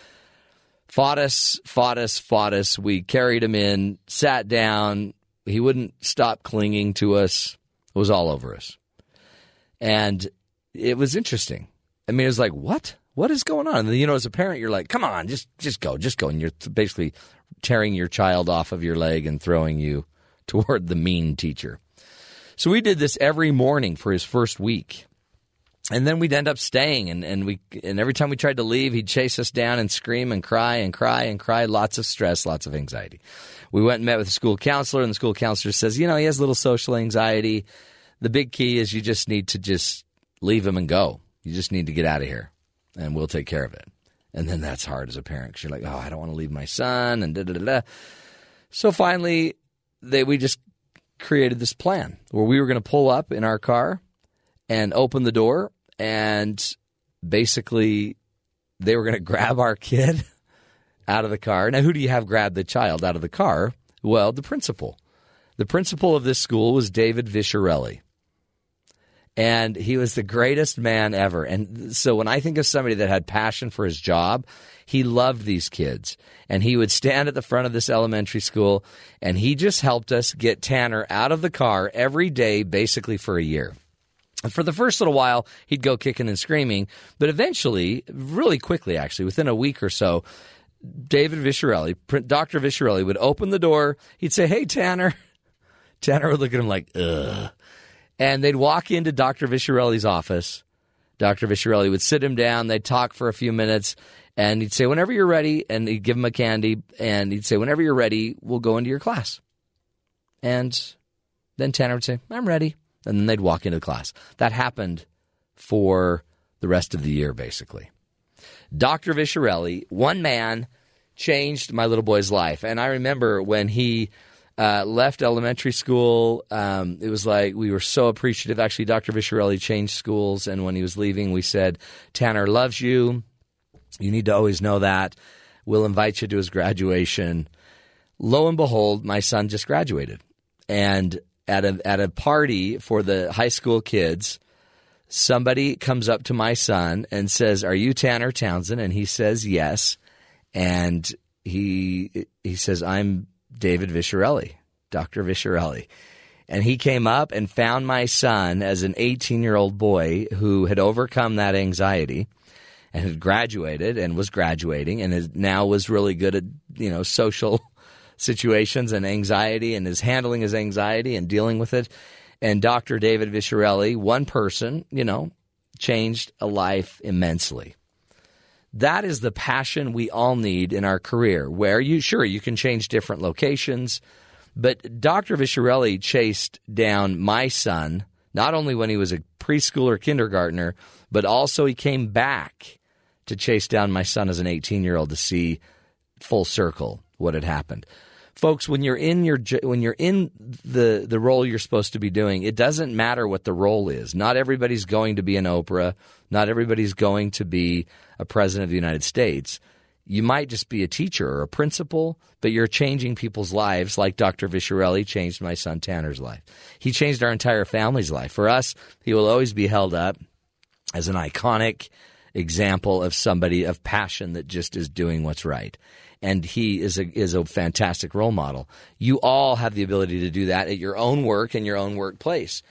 Fought us, fought us, fought us. We carried him in, sat down. He wouldn't stop clinging to us. It was all over us. And it was interesting. I mean, it was like, what? What is going on? And you know, as a parent, you're like, come on, just just go, just go. And you're basically tearing your child off of your leg and throwing you toward the mean teacher. So we did this every morning for his first week. And then we'd end up staying and, and we and every time we tried to leave, he'd chase us down and scream and cry and cry and cry. Lots of stress, lots of anxiety. We went and met with the school counselor, and the school counselor says, you know, he has a little social anxiety. The big key is you just need to just leave him and go. You just need to get out of here, and we'll take care of it. And then that's hard as a parent because you're like, oh, I don't want to leave my son, and da da da. So finally, they we just created this plan where we were going to pull up in our car and open the door, and basically they were going to grab our kid out of the car. Now, who do you have grab the child out of the car? Well, the principal. The principal of this school was David Visciarelli. And he was the greatest man ever. And so when I think of somebody that had passion for his job, he loved these kids. And he would stand at the front of this elementary school and he just helped us get Tanner out of the car every day, basically for a year. And for the first little while, he'd go kicking and screaming. But eventually, really quickly actually, within a week or so, David Visciarelli, Dr. Visciarelli, would open the door. He'd say, Hey, Tanner. Tanner would look at him like, ugh. And they'd walk into Dr. Visciarelli's office. Dr. Visciarelli would sit him down, they'd talk for a few minutes, and he'd say, Whenever you're ready, and he'd give him a candy, and he'd say, Whenever you're ready, we'll go into your class. And then Tanner would say, I'm ready. And then they'd walk into the class. That happened for the rest of the year, basically. Dr. Visciarelli, one man, changed my little boy's life. And I remember when he uh, left elementary school, um, it was like we were so appreciative. Actually, Dr. Visciarelli changed schools. And when he was leaving, we said, Tanner loves you. You need to always know that. We'll invite you to his graduation. Lo and behold, my son just graduated. And at a, at a party for the high school kids, somebody comes up to my son and says, "Are you Tanner Townsend?" And he says, "Yes." And he he says, "I'm David Visciarelli, Doctor Visciarelli." And he came up and found my son as an 18 year old boy who had overcome that anxiety and had graduated and was graduating and is, now was really good at you know social situations and anxiety and is handling his anxiety and dealing with it and Dr. David Visciarelli, one person, you know, changed a life immensely. That is the passion we all need in our career, where you, sure, you can change different locations, but Dr. Visciarelli chased down my son, not only when he was a preschooler, kindergartner, but also he came back to chase down my son as an 18 year old to see full circle what had happened folks when you're in your when you're in the the role you're supposed to be doing it doesn't matter what the role is. Not everybody's going to be an oprah. Not everybody's going to be a president of the united states. You might just be a teacher or a principal but you're changing people's lives like dr visciarelli changed my son tanner's life. He changed our entire family's life. For us he will always be held up as an iconic example of somebody of passion that just is doing what's right and he is a is a fantastic role model. You all have the ability to do that at your own work and your own workplace.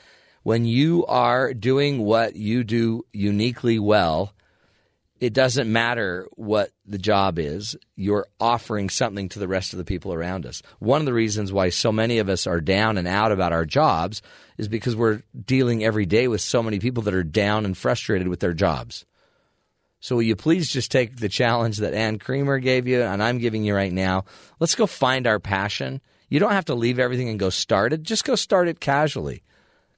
When you are doing what you do uniquely well, it doesn't matter what the job is. You're offering something to the rest of the people around us. One of the reasons why so many of us are down and out about our jobs is because we're dealing every day with so many people that are down and frustrated with their jobs. So will you please just take the challenge that Anne Kreamer gave you and I'm giving you right now? Let's go find our passion. You don't have to leave everything and go start it. Just go start it casually.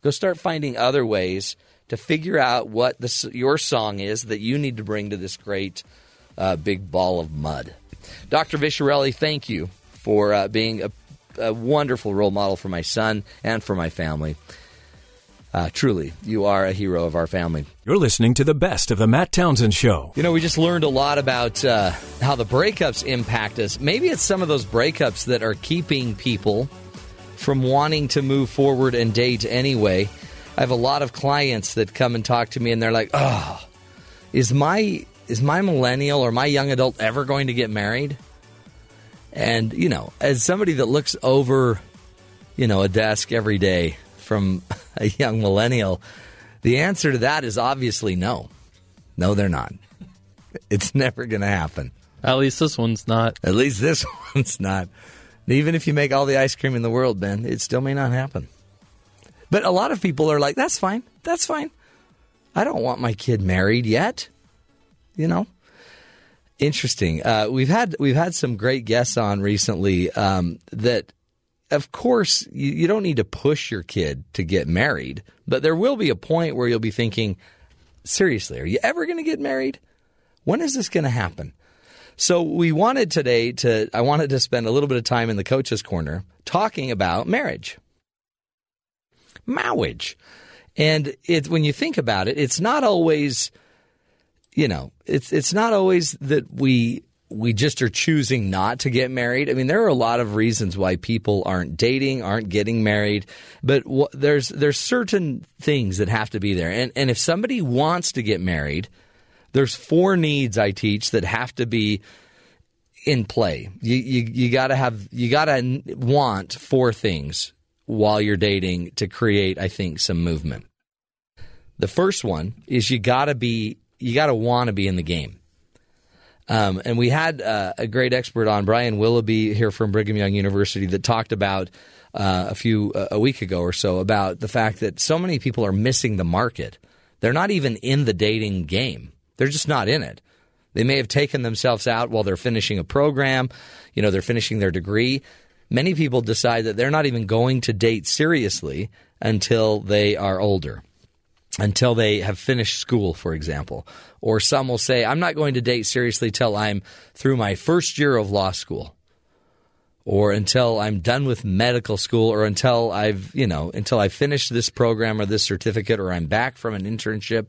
Go start finding other ways to figure out what your song is that you need to bring to this great uh, big ball of mud. Dr. Visciarelli, thank you for uh, being a, a wonderful role model for my son and for my family. Uh, truly, you are a hero of our family. You're listening to the best of the Matt Townsend Show. You know, we just learned a lot about uh, how the breakups impact us. Maybe it's some of those breakups that are keeping people from wanting to move forward and date anyway. I have a lot of clients that come and talk to me, and they're like, "Oh, is my is my millennial or my young adult ever going to get married?" And you know, as somebody that looks over, you know, a desk every day from a young millennial? The answer to that is obviously no. No, they're not. It's never going to happen. At least this one's not. At least this one's not. Even if you make all the ice cream in the world, Ben, it still may not happen. But a lot of people are like, that's fine. That's fine. I don't want my kid married yet. You know? Interesting. Uh, we've had we've had some great guests on recently um, that of course, you, you don't need to push your kid to get married, but there will be a point where you'll be thinking, seriously, are you ever going to get married? When is this going to happen? So we wanted today to, I wanted to spend a little bit of time in the coach's corner talking about marriage. Marriage. And it, when you think about it, it's not always, you know, it's, it's not always that we we just are choosing not to get married. I mean, there are a lot of reasons why people aren't dating, aren't getting married, but there's there's certain things that have to be there. And and if somebody wants to get married, there's four needs I teach that have to be in play. You you, you got to have you got to want four things while you're dating to create I think some movement. The first one is you got to be you got to want to be in the game. Um, and we had uh, a great expert on, Brian Willoughby, here from Brigham Young University, that talked about uh, a few uh, a week ago or so about the fact that so many people are missing the market They're not even in the dating game. They're just not in it. They may have taken themselves out while they're finishing a program, you know, they're finishing their degree. Many people decide that they're not even going to date seriously until they are older, until they have finished school, for example. Or some will say, I'm not going to date seriously till I'm through my first year of law school or until I'm done with medical school or until I've, you know, until I finish this program or this certificate or I'm back from an internship.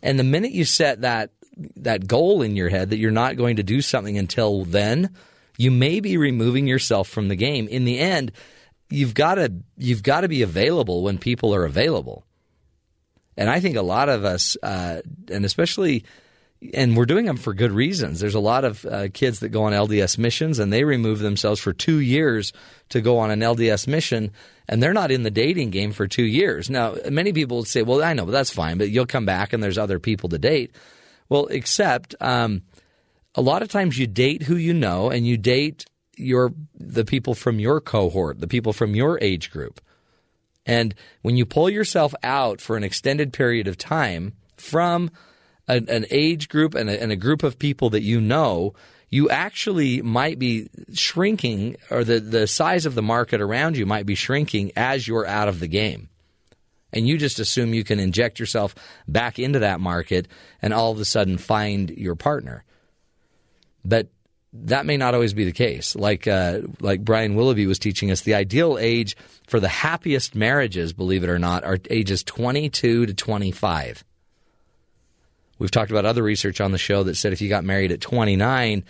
And the minute you set that that goal in your head that you're not going to do something until then, you may be removing yourself from the game. In the end, you've got to you've got to be available when people are available. And I think a lot of us, uh, and especially and we're doing them for good reasons. There's a lot of uh, kids that go on LDS missions and they remove themselves for two years to go on an LDS mission, and they're not in the dating game for two years. Now, many people would say, "Well, I know, but that's fine. But you'll come back and there's other people to date." Well, except um, a lot of times you date who you know, and you date your the people from your cohort, the people from your age group. And when you pull yourself out for an extended period of time from an, an age group and a, and a group of people that you know, you actually might be shrinking, or the, the size of the market around you might be shrinking as you're out of the game. And you just assume you can inject yourself back into that market and all of a sudden find your partner. But that may not always be the case. Like uh, like Brian Willoughby was teaching us, the ideal age for the happiest marriages, believe it or not, are ages 22 to 25. We've talked about other research on the show that said if you got married at 29,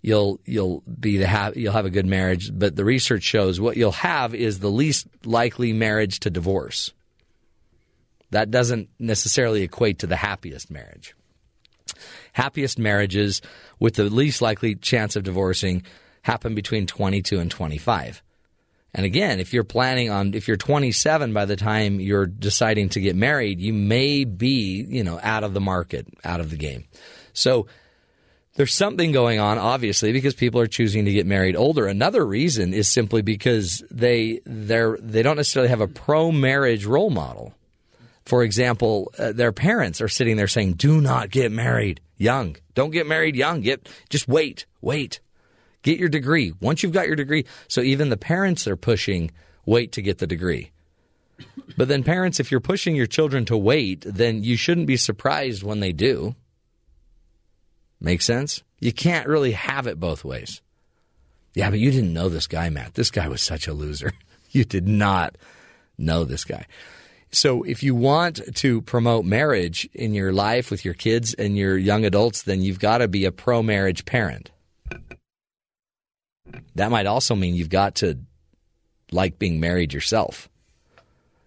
you'll you'll be the ha- you'll have a good marriage. But the research shows what you'll have is the least likely marriage to divorce. That doesn't necessarily equate to the happiest marriage. Happiest marriages with the least likely chance of divorcing happen between 22 and 25. And again, if you're planning on, if you're 27 by the time you're deciding to get married, you may be, you know, out of the market, out of the game. So there's something going on, obviously, because people are choosing to get married older. Another reason is simply because they they're they don't necessarily have a pro marriage role model. For example, uh, their parents are sitting there saying, "Do not get married young. Don't get married young. Get just wait, wait." Get your degree. Once you've got your degree, so even the parents are pushing wait to get the degree. But then, parents, if you're pushing your children to wait, then you shouldn't be surprised when they do. Make sense? You can't really have it both ways. Yeah, but you didn't know this guy, Matt. This guy was such a loser. You did not know this guy. So, if you want to promote marriage in your life with your kids and your young adults, then you've got to be a pro marriage parent that might also mean you've got to like being married yourself.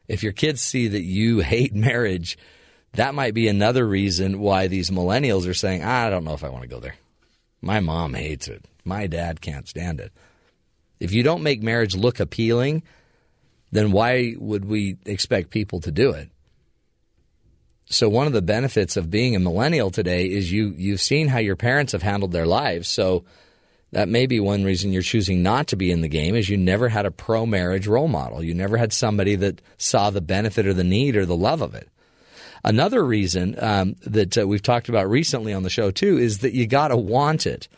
If your kids see that you hate marriage, that might be another reason why these millennials are saying, I don't know if I want to go there. My mom hates it. My dad can't stand it. If you don't make marriage look appealing, then why would we expect people to do it? So one of the benefits of being a millennial today is you you've seen how your parents have handled their lives. So that may be one reason you're choosing not to be in the game is you never had a pro marriage role model. You never had somebody that saw the benefit or the need or the love of it. Another reason um, that uh, we've talked about recently on the show too is that you got to want it.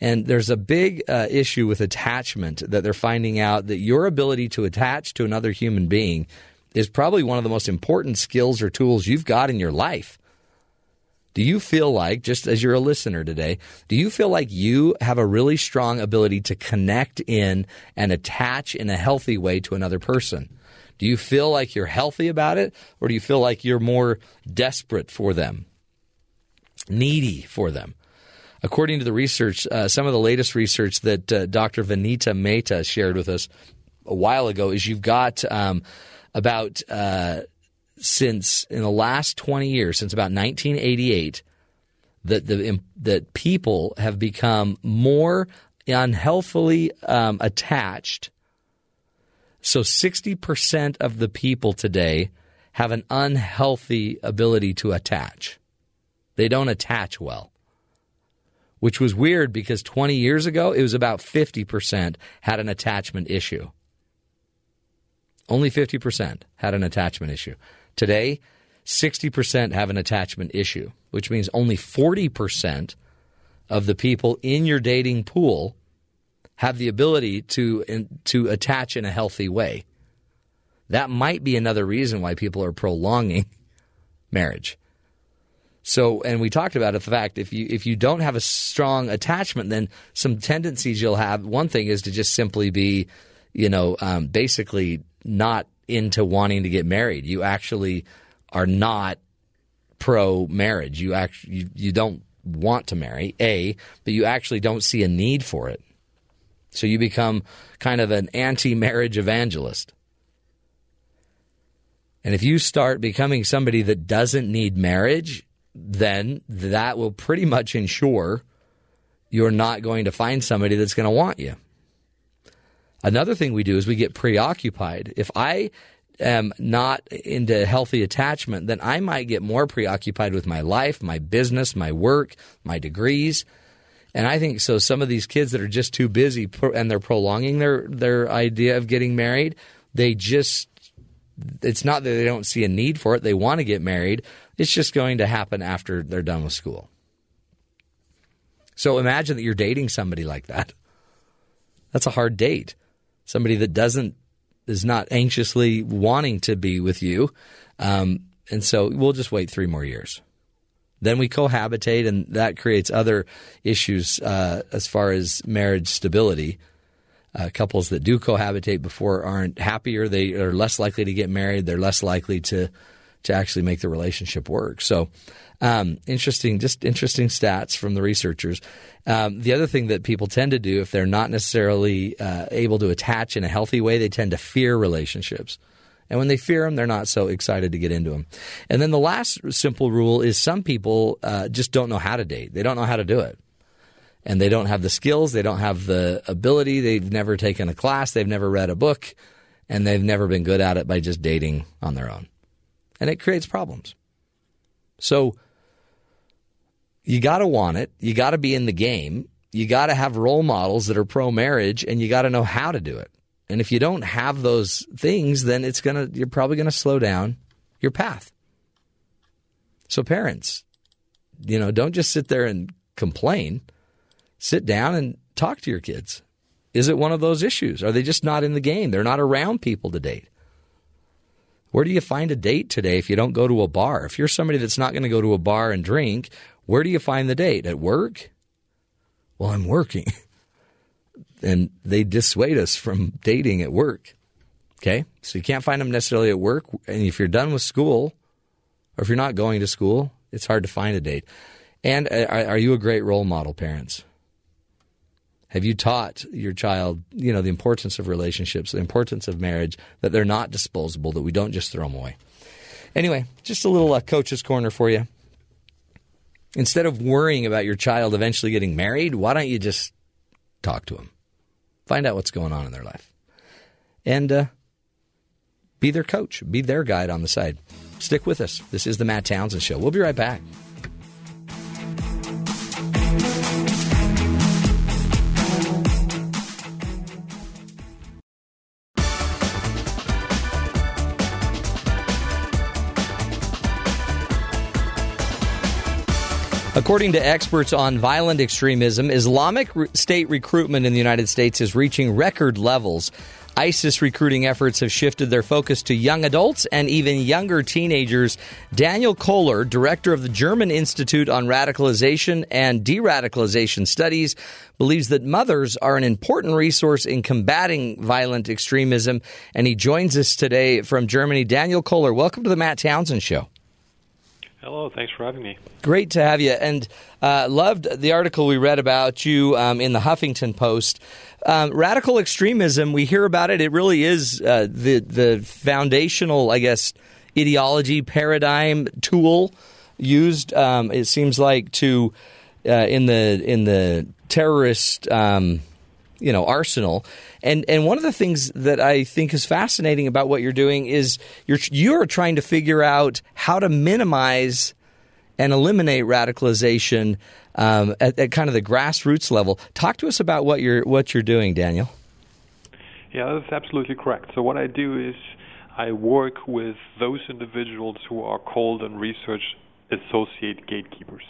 And there's a big uh, issue with attachment that they're finding out that your ability to attach to another human being is probably one of the most important skills or tools you've got in your life. Do you feel like, just as you're a listener today, do you feel like you have a really strong ability to connect in and attach in a healthy way to another person? Do you feel like you're healthy about it, or do you feel like you're more desperate for them, needy for them? According to the research, uh, some of the latest research that uh, Dr. Vinita Mehta shared with us a while ago is you've got um, about uh, since in the last 20 years, since about 1988, that the that people have become more unhealthily um, attached. So 60% of the people today have an unhealthy ability to attach. They don't attach well. Which was weird because 20 years ago, it was about 50% had an attachment issue. Only 50% had an attachment issue. Today, 60% have an attachment issue, which means only 40% of the people in your dating pool have the ability to in, to attach in a healthy way. That might be another reason why people are prolonging marriage. So, and we talked about it, the fact if you if you don't have a strong attachment, then some tendencies you'll have. One thing is to just simply be, you know, um, basically not into wanting to get married. You actually are not pro marriage. You actually you, you don't want to marry, A, but you actually don't see a need for it. So you become kind of an anti marriage evangelist. And if you start becoming somebody that doesn't need marriage, then that will pretty much ensure you're not going to find somebody that's going to want you. Another thing we do is we get preoccupied. If I am not into healthy attachment, then I might get more preoccupied with my life, my business, my work, my degrees. And I think so. Some of these kids that are just too busy and they're prolonging their, their idea of getting married, they just, it's not that they don't see a need for it. They want to get married. It's just going to happen after they're done with school. So imagine that you're dating somebody like that. That's a hard date. Somebody that doesn't is not anxiously wanting to be with you. Um, and so we'll just wait three more years. Then we cohabitate, and that creates other issues uh, as far as marriage stability. Uh, couples that do cohabitate before aren't happier. They are less likely to get married. They're less likely to to actually make the relationship work. So, um, interesting, just interesting stats from the researchers. Um, the other thing that people tend to do if they're not necessarily uh, able to attach in a healthy way, they tend to fear relationships. And when they fear them, they're not so excited to get into them. And then the last simple rule is some people uh, just don't know how to date. They don't know how to do it. And they don't have the skills, they don't have the ability, they've never taken a class, they've never read a book, and they've never been good at it by just dating on their own and it creates problems. So you got to want it. You got to be in the game. You got to have role models that are pro marriage and you got to know how to do it. And if you don't have those things, then it's to you're probably to slow down your path. So parents, you know, don't just sit there and complain. Sit down and talk to your kids. Is it one of those issues? Are they just not in the game? They're not around people to date. Where do you find a date today if you don't go to a bar? If you're somebody that's not going to go to a bar and drink, where do you find the date? At work? Well, I'm working. and they dissuade us from dating at work. Okay? So you can't find them necessarily at work. And if you're done with school, or if you're not going to school, it's hard to find a date. And uh, are you a great role model, parents? Have you taught your child, you know, the importance of relationships, the importance of marriage, that they're not disposable, that we don't just throw them away? Anyway, just a little uh, coach's corner for you. Instead of worrying about your child eventually getting married, why don't you just talk to them? Find out what's going on in their life. And uh, be their coach, be their guide on the side. Stick with us. This is the Matt Townsend Show. We'll be right back. According to experts on violent extremism, Islamic State recruitment in the United States is reaching record levels. ISIS recruiting efforts have shifted their focus to young adults and even younger teenagers. Daniel Koehler, director of the German Institute on Radicalization and De Radicalization Studies, believes that mothers are an important resource in combating violent extremism. And he joins us today from Germany. Daniel Koehler, welcome to the Matt Townsend Show. Hello, thanks for having me. Great to have you, and uh, loved the article we read about you um, in the Huffington Post. Um, radical extremism, we hear about it. It really is uh, the the foundational, I guess, ideology paradigm tool used. Um, it seems like to uh, in the in the terrorist um, you know arsenal. And and one of the things that I think is fascinating about what you're doing is you're you're trying to figure out how to minimize and eliminate radicalization um, at, at, kind of the grassroots level. Talk to us about what you're what you're doing, Daniel. Yeah, that's absolutely correct. So what I do is I work with those individuals who are called and research associate gatekeepers.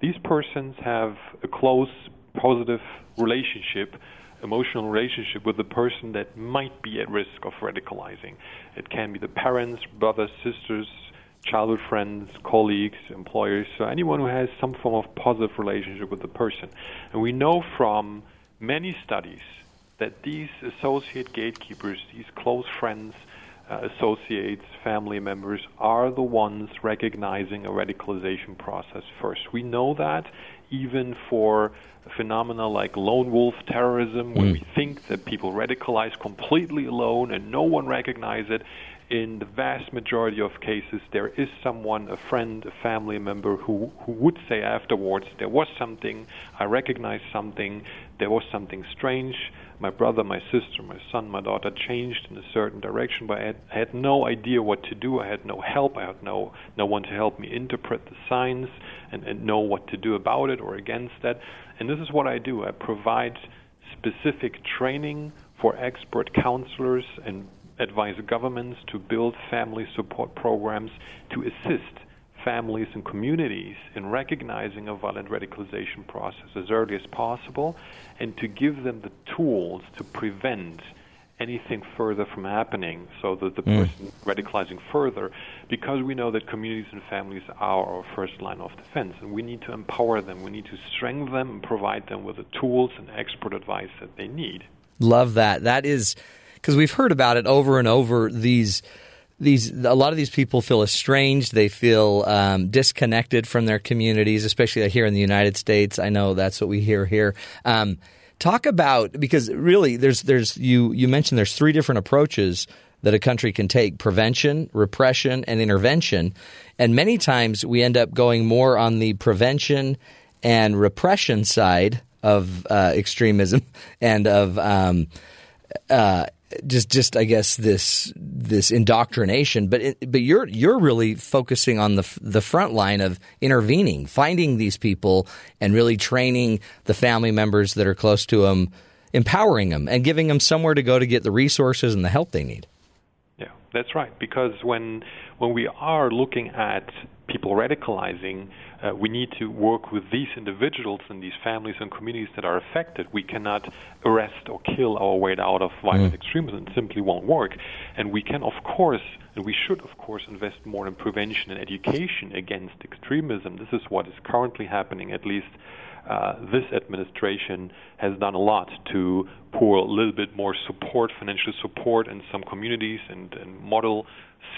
These persons have a close, positive relationship, emotional relationship with the person that might be at risk of radicalizing. It can be the parents, brothers, sisters, childhood friends, colleagues, employers, so anyone who has some form of positive relationship with the person. And we know from many studies that these associate gatekeepers, these close friends, uh, associates, family members are the ones recognizing a radicalization process first. We know that even for phenomena like lone wolf terrorism, where mm. we think that people radicalize completely alone and no one recognizes it, in the vast majority of cases, there is someone, a friend, a family member, who, who would say afterwards, there was something, I recognized something, there was something strange. My brother, my sister, my son, my daughter changed in a certain direction, but I had, I had no idea what to do. I had no help. I had no, no one to help me interpret the signs and, and know what to do about it or against that. And this is what I do I provide specific training for expert counselors and advise governments to build family support programs to assist families and communities in recognizing a violent radicalization process as early as possible and to give them the tools to prevent anything further from happening so that the mm. person radicalizing further because we know that communities and families are our first line of defense and we need to empower them. We need to strengthen them and provide them with the tools and expert advice that they need. Love that. That is because we've heard about it over and over. These these a lot of these people feel estranged. They feel um, disconnected from their communities, especially here in the United States. I know that's what we hear here. Um, talk about because really there's there's you you mentioned there's three different approaches that a country can take prevention, repression, and intervention. And many times we end up going more on the prevention and repression side of uh, extremism and of um, uh, just just I guess this this indoctrination, but it, but you're you're really focusing on the the front line of intervening, finding these people, and really training the family members that are close to them, empowering them, and giving them somewhere to go to get the resources and the help they need. Yeah, that's right. Because when when we are looking at people radicalizing, uh, we need to work with these individuals and these families and communities that are affected. We cannot arrest or kill our way out of violent mm. extremism. It simply won't work. And we can, of course, and we should, of course, invest more in prevention and education against extremism. This is what is currently happening, at least. Uh, this administration has done a lot to pour a little bit more support, financial support, in some communities and, and model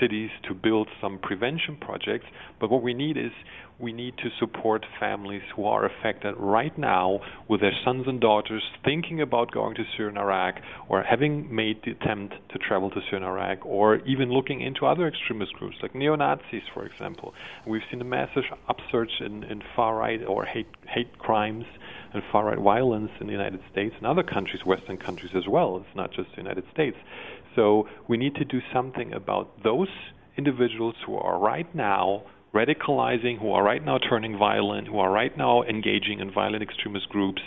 cities to build some prevention projects. But what we need is we need to support families who are affected right now with their sons and daughters thinking about going to Syria and Iraq or having made the attempt to travel to Syria and Iraq or even looking into other extremist groups like neo Nazis, for example. We've seen a massive upsurge in, in far right or hate, hate crimes and far right violence in the United States and other countries, Western countries as well. It's not just the United States. So we need to do something about those individuals who are right now radicalizing, who are right now turning violent, who are right now engaging in violent extremist groups,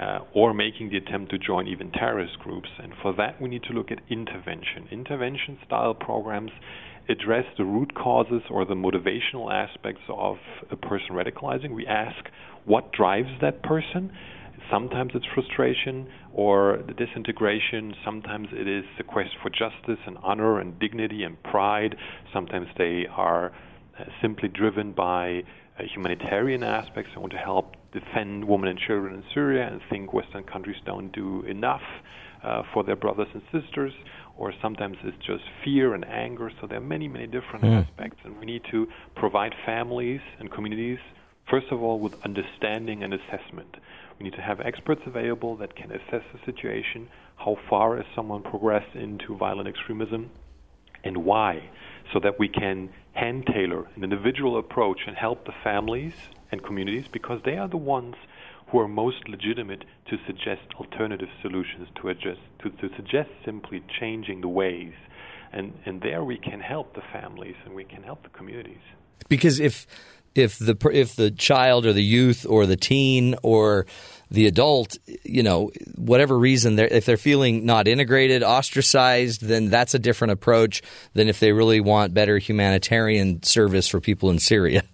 uh, or making the attempt to join even terrorist groups. And for that, we need to look at intervention. Intervention style programs address the root causes or the motivational aspects of a person radicalizing. We ask what drives that person. Sometimes it's frustration or the disintegration. Sometimes it is the quest for justice and honor and dignity and pride. Sometimes they are uh, simply driven by uh, humanitarian aspects. They want to help defend women and children in Syria and think Western countries don't do enough uh, for their brothers and sisters. Or sometimes it's just fear and anger. So there are many, many different mm. aspects, and we need to provide families and communities, first of all, with understanding and assessment. We need to have experts available that can assess the situation. How far has someone progressed into violent extremism, and why? so that we can hand tailor an individual approach and help the families and communities because they are the ones who are most legitimate to suggest alternative solutions to adjust to, to suggest simply changing the ways and and there we can help the families and we can help the communities because if if the if the child or the youth or the teen or the adult, you know, whatever reason, they're, if they're feeling not integrated, ostracized, then that's a different approach than if they really want better humanitarian service for people in Syria.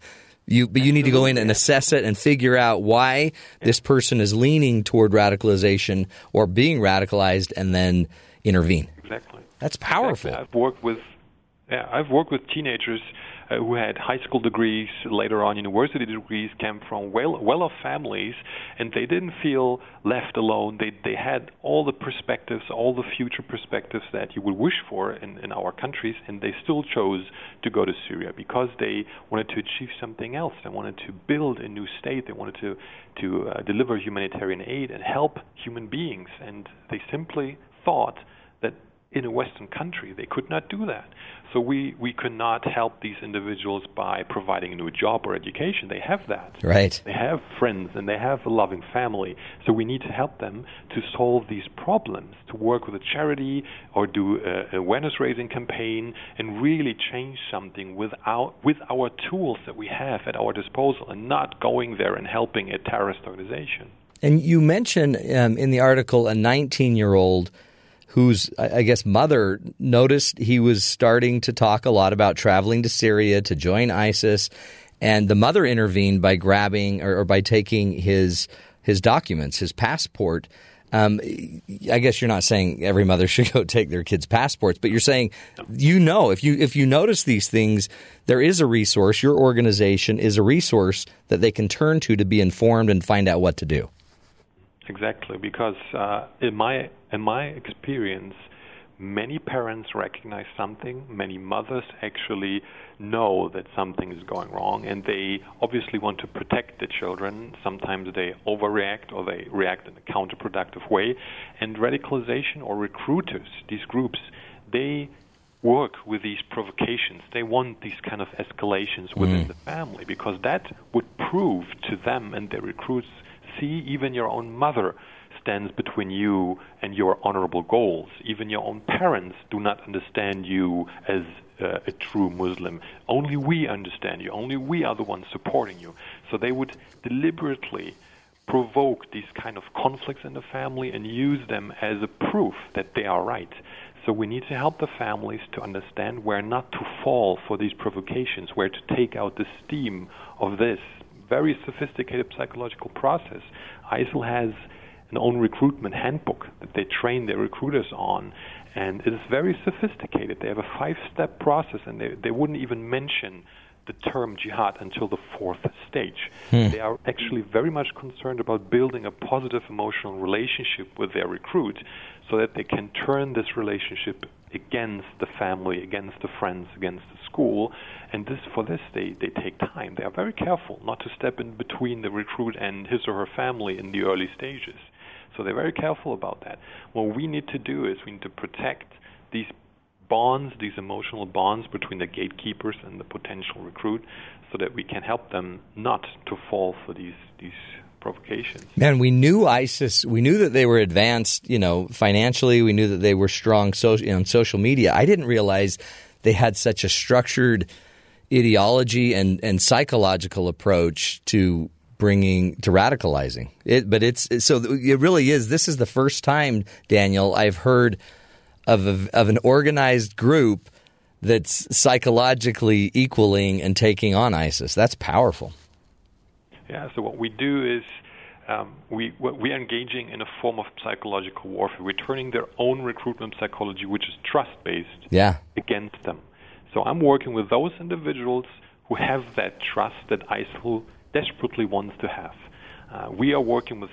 You, but you need to go in and assess it and figure out why this person is leaning toward radicalization or being radicalized, and then intervene. Exactly. That's powerful. Exactly. I've worked with yeah, I've worked with teenagers uh, who had high school degrees, later on university degrees, came from well well-off families, and they didn't feel left alone. They they had all the perspectives, all the future perspectives that you would wish for in, in our countries, and they still chose to go to Syria because they wanted to achieve something else. They wanted to build a new state. They wanted to to uh, deliver humanitarian aid and help human beings, and they simply thought that in a Western country. They could not do that. So we, we could not help these individuals by providing a new job or education. They have that. Right. They have friends and they have a loving family. So we need to help them to solve these problems, to work with a charity or do an awareness raising campaign and really change something without, with our tools that we have at our disposal and not going there and helping a terrorist organization. And you mentioned um, in the article a 19 year old whose I guess mother noticed he was starting to talk a lot about traveling to Syria to join ISIS, and the mother intervened by grabbing or, or by taking his his documents, his passport. Um, I guess you're not saying every mother should go take their kids' passports, but you're saying you know if you if you notice these things, there is a resource. Your organization is a resource that they can turn to to be informed and find out what to do. Exactly, because uh, in my in my experience, many parents recognize something. Many mothers actually know that something is going wrong, and they obviously want to protect the children. Sometimes they overreact or they react in a counterproductive way. And radicalization or recruiters, these groups, they work with these provocations. They want these kind of escalations within mm. the family because that would prove to them and their recruits see even your own mother stands between you and your honorable goals. Even your own parents do not understand you as uh, a true Muslim. Only we understand you. Only we are the ones supporting you. So they would deliberately provoke these kind of conflicts in the family and use them as a proof that they are right. So we need to help the families to understand where not to fall for these provocations, where to take out the steam of this very sophisticated psychological process. ISIL has an own recruitment handbook that they train their recruiters on, and it is very sophisticated. They have a five-step process, and they, they wouldn't even mention the term jihad until the fourth stage. Hmm. They are actually very much concerned about building a positive emotional relationship with their recruit so that they can turn this relationship against the family, against the friends, against the school. And this, for this, they, they take time. They are very careful not to step in between the recruit and his or her family in the early stages. So they're very careful about that. What we need to do is we need to protect these bonds, these emotional bonds between the gatekeepers and the potential recruit, so that we can help them not to fall for these these provocations. Man, we knew ISIS. We knew that they were advanced, you know, financially. We knew that they were strong so, on social media. I didn't realize they had such a structured ideology and, and psychological approach to bringing to radicalizing it. But it's so it really is. This is the first time, Daniel, I've heard of a, of an organized group that's psychologically equaling and taking on ISIS. That's powerful. Yeah. So what we do is um, we we are engaging in a form of psychological warfare. We're turning their own recruitment psychology, which is trust based, yeah. against them. So I'm working with those individuals who have that trust that ISIL desperately wants to have. Uh, we are working with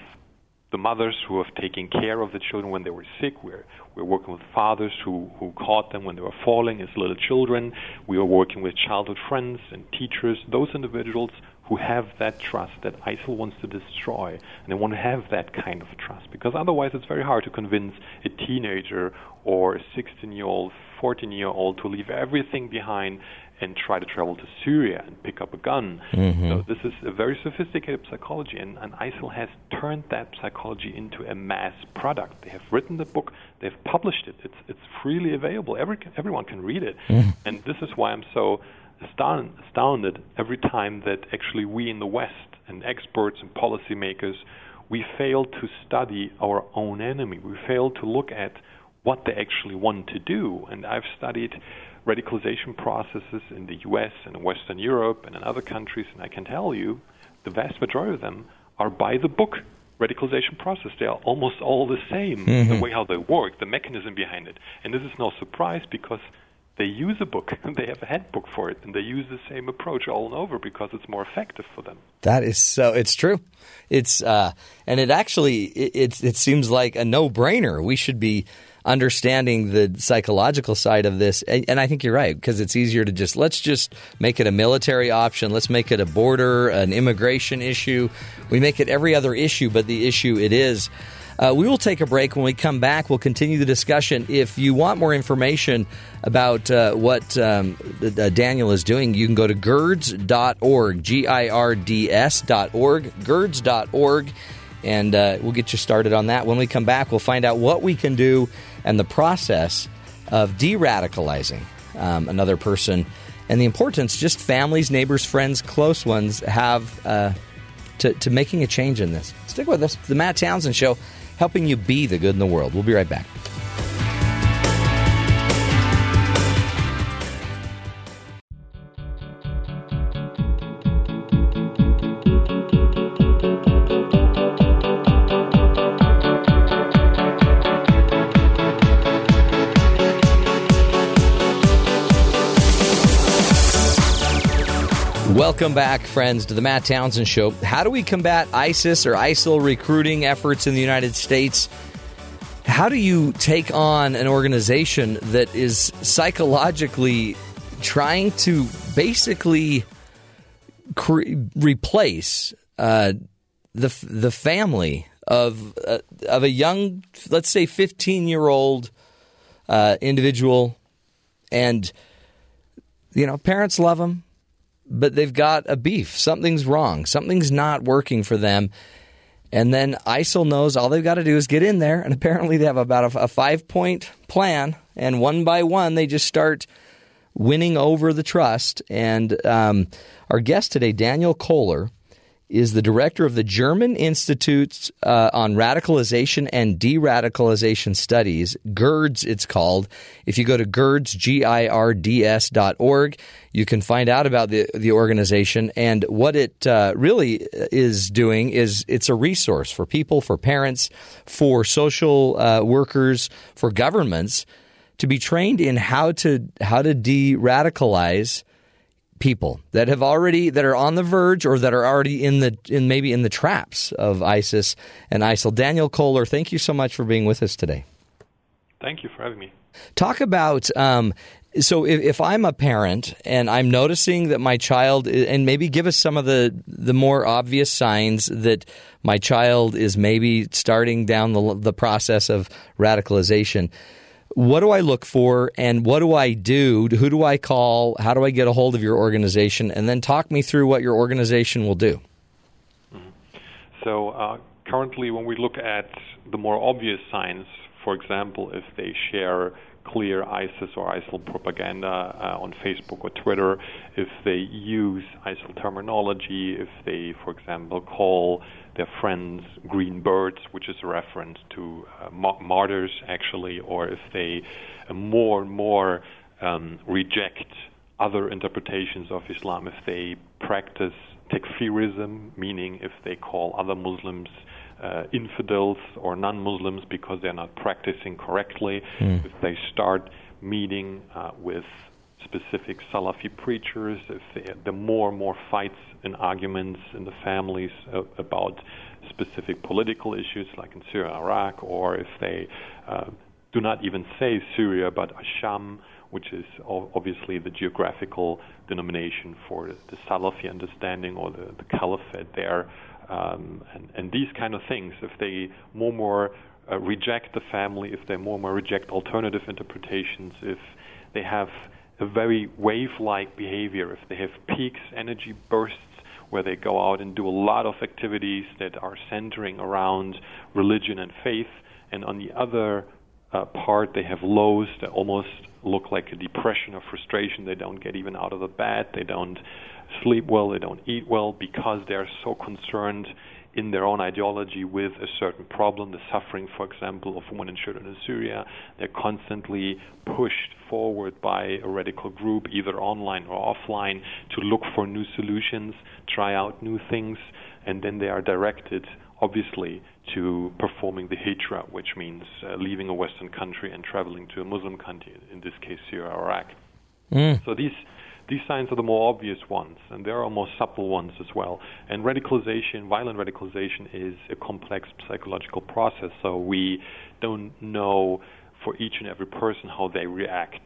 the mothers who have taken care of the children when they were sick. We're, we're working with fathers who, who caught them when they were falling as little children. We are working with childhood friends and teachers, those individuals who have that trust that ISIL wants to destroy, and they want to have that kind of trust because otherwise it's very hard to convince a teenager or a 16 year old, 14 year old to leave everything behind and try to travel to Syria and pick up a gun. Mm-hmm. So this is a very sophisticated psychology, and, and ISIL has turned that psychology into a mass product. They have written the book, they've published it. It's it's freely available. Every everyone can read it, mm-hmm. and this is why I'm so stunned astounded every time that actually we in the West and experts and policymakers we fail to study our own enemy. We fail to look at what they actually want to do. And I've studied radicalization processes in the US and in Western Europe and in other countries, and I can tell you the vast majority of them are by the book radicalization process. They are almost all the same, Mm-hmm. the way how they work, the mechanism behind it. And this is no surprise because they use a book, they have a handbook for it, and they use the same approach all and over because it's more effective for them. That is so. It's true. It's uh, and it actually it, it it seems like a no brainer. We should be understanding the psychological side of this, and, and I think you're right because it's easier to just let's just make it a military option. Let's make it a border, an immigration issue. We make it every other issue, but the issue it is. Uh, we will take a break. When we come back, we'll continue the discussion. If you want more information about uh, what um, uh, Daniel is doing, you can go to girds.org, G I R D S.org, girds.org, and uh, we'll get you started on that. When we come back, we'll find out what we can do and the process of de radicalizing um, another person and the importance just families, neighbors, friends, close ones have. Uh, to, to making a change in this. Stick with us. The Matt Townsend Show, helping you be the good in the world. We'll be right back. Welcome back, friends, to the Matt Townsend Show. How do we combat ISIS or ISIL recruiting efforts in the United States? How do you take on an organization that is psychologically trying to basically cre- replace uh, the the family of uh, of a young, let's say, fifteen year old uh, individual, and you know, parents love them but they've got a beef. Something's wrong. Something's not working for them. And then ISIL knows all they've got to do is get in there. And apparently, they have about a, five point plan. And one by one, they just start winning over the trust. And um, our guest today, Daniel Koehler, is the director of the German Institute uh, on Radicalization and De-radicalization Studies, GIRDS it's called. If you go to GIRDS, G-I-R-D-S dot org, you can find out about the, the organization and what it uh, really is doing is it's a resource for people, for parents, for social uh, workers, for governments to be trained in how to how to de-radicalize people that have already that are on the verge or that are already in the in maybe in the traps of ISIS and ISIL. Daniel Koehler, thank you so much for being with us today. Thank you for having me. Talk about um, so if, if I'm a parent and I'm noticing that my child and maybe give us some of the the more obvious signs that my child is maybe starting down the the process of radicalization what do I look for and what do I do? Who do I call? How do I get a hold of your organization? And then talk me through what your organization will do. So, uh, currently, when we look at the more obvious signs, for example, if they share clear ISIS or ISIL propaganda uh, on Facebook or Twitter, if they use ISIL terminology, if they, for example, call their friends green birds, which is a reference to uh, ma- martyrs, actually, or if they uh, more and more um, reject other interpretations of Islam, if they practice takfirism, meaning if they call other Muslims uh, infidels or non-Muslims because they're not practicing correctly, if they start meeting uh, with specific Salafi preachers, are more and more fights and arguments in the families about specific political issues like in Syria, Iraq, or if they uh, do not even say Syria but Asham, which is obviously the geographical denomination for the Salafi understanding or the, the caliphate there, um, and, and these kind of things. If they more and more uh, reject the family, if they more and more reject alternative interpretations, if they have a very wave-like behavior, if they have peaks, energy bursts, where they go out and do a lot of activities that are centering around religion and faith, and on the other uh, part they have lows that almost look like a depression or frustration. They don't get even out of the bed. They don't sleep well. They don't eat well because they're so concerned in their own ideology with a certain problem, the suffering, for example, of women and children in Syria. They're constantly pushed forward by a radical group, either online or offline, to look for new solutions, try out new things, and then they are directed, obviously, to performing the hijra, which means uh, leaving a Western country and traveling to a Muslim country, in this case, Syria or Iraq. So these these signs are the more obvious ones, and there are more subtle ones as well. And radicalization, violent radicalization, is a complex psychological process. So we don't know for each and every person how they react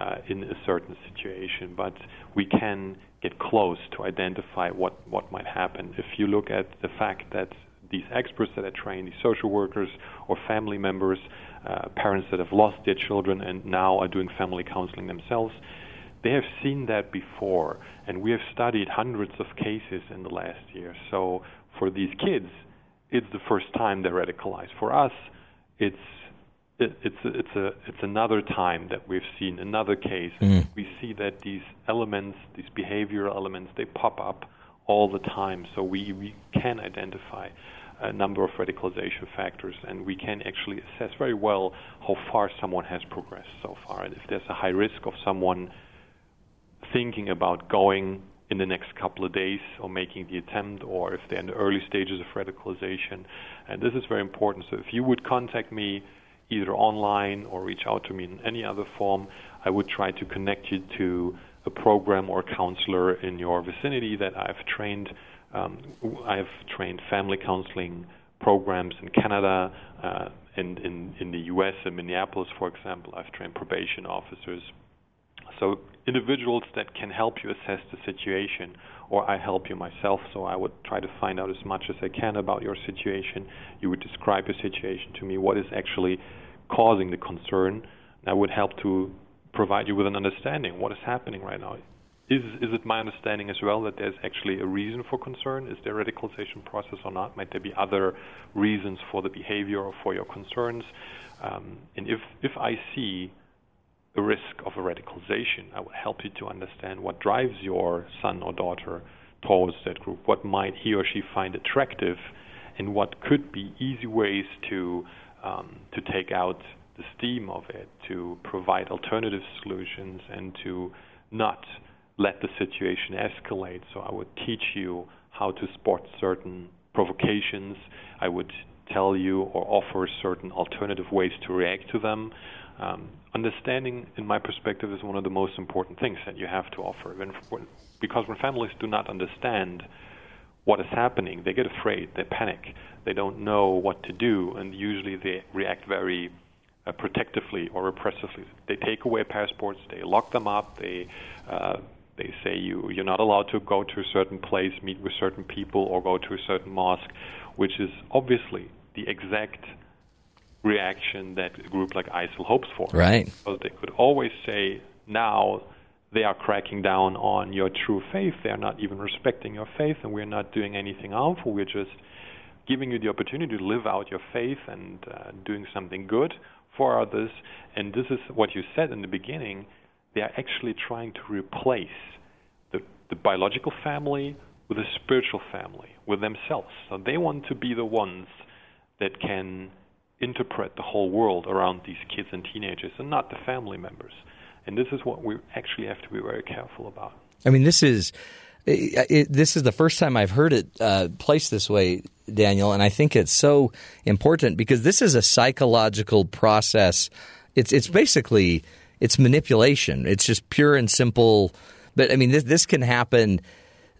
uh, in a certain situation, but we can get close to identify what, what might happen. If you look at the fact that these experts that are trained, these social workers or family members, uh, parents that have lost their children and now are doing family counseling themselves, they have seen that before, and we have studied hundreds of cases in the last year. So for these kids, it's the first time they're radicalized. For us, it's it, it's it's a it's another time that we've seen another case. Mm. We see that these elements, these behavioral elements, they pop up all the time. So we, we can identify a number of radicalization factors, and we can actually assess very well how far someone has progressed so far, and if there's a high risk of someone thinking about going in the next couple of days or making the attempt or if they're in the early stages of radicalization. And this is very important. So if you would contact me either online or reach out to me in any other form, I would try to connect you to a program or counselor in your vicinity that I've trained. Um, I've trained family counseling programs in Canada uh, and in, in the U.S. in Minneapolis, for example. I've trained probation officers, so individuals that can help you assess the situation, or I help you myself. So I would try to find out as much as I can about your situation. You would describe your situation to me. What is actually causing the concern? I would help to provide you with an understanding. What is happening right now? Is is it my understanding as well that there's actually a reason for concern? Is there radicalization process or not? Might there be other reasons for the behavior or for your concerns? Um, and if if I see the risk of a radicalization. I will help you to understand what drives your son or daughter towards that group, what might he or she find attractive, and what could be easy ways to um, to take out the steam of it, to provide alternative solutions, and to not let the situation escalate. So I would teach you how to spot certain provocations. I would tell you or offer certain alternative ways to react to them. Um, understanding, in my perspective, is one of the most important things that you have to offer. When, when, because when families do not understand what is happening, they get afraid, they panic, they don't know what to do, and usually they react very uh, protectively or repressively. They take away passports, they lock them up, they uh, they say you you're not allowed to go to a certain place, meet with certain people, or go to a certain mosque, which is obviously the exact reaction that a group like ISIL hopes for. Right. So they could always say now they are cracking down on your true faith. They are not even respecting your faith, and we're not doing anything harmful. We're just giving you the opportunity to live out your faith and uh, doing something good for others. And this is what you said in the beginning. They are actually trying to replace the, the biological family with a spiritual family, with themselves. So they want to be the ones that can interpret the whole world around these kids and teenagers and not the family members. And this is what we actually have to be very careful about. I mean, this is it, it, this is the first time I've heard it uh, placed this way, Daniel, and I think it's so important because this is a psychological process. It's it's basically it's manipulation. It's just pure and simple. But I mean, this this can happen.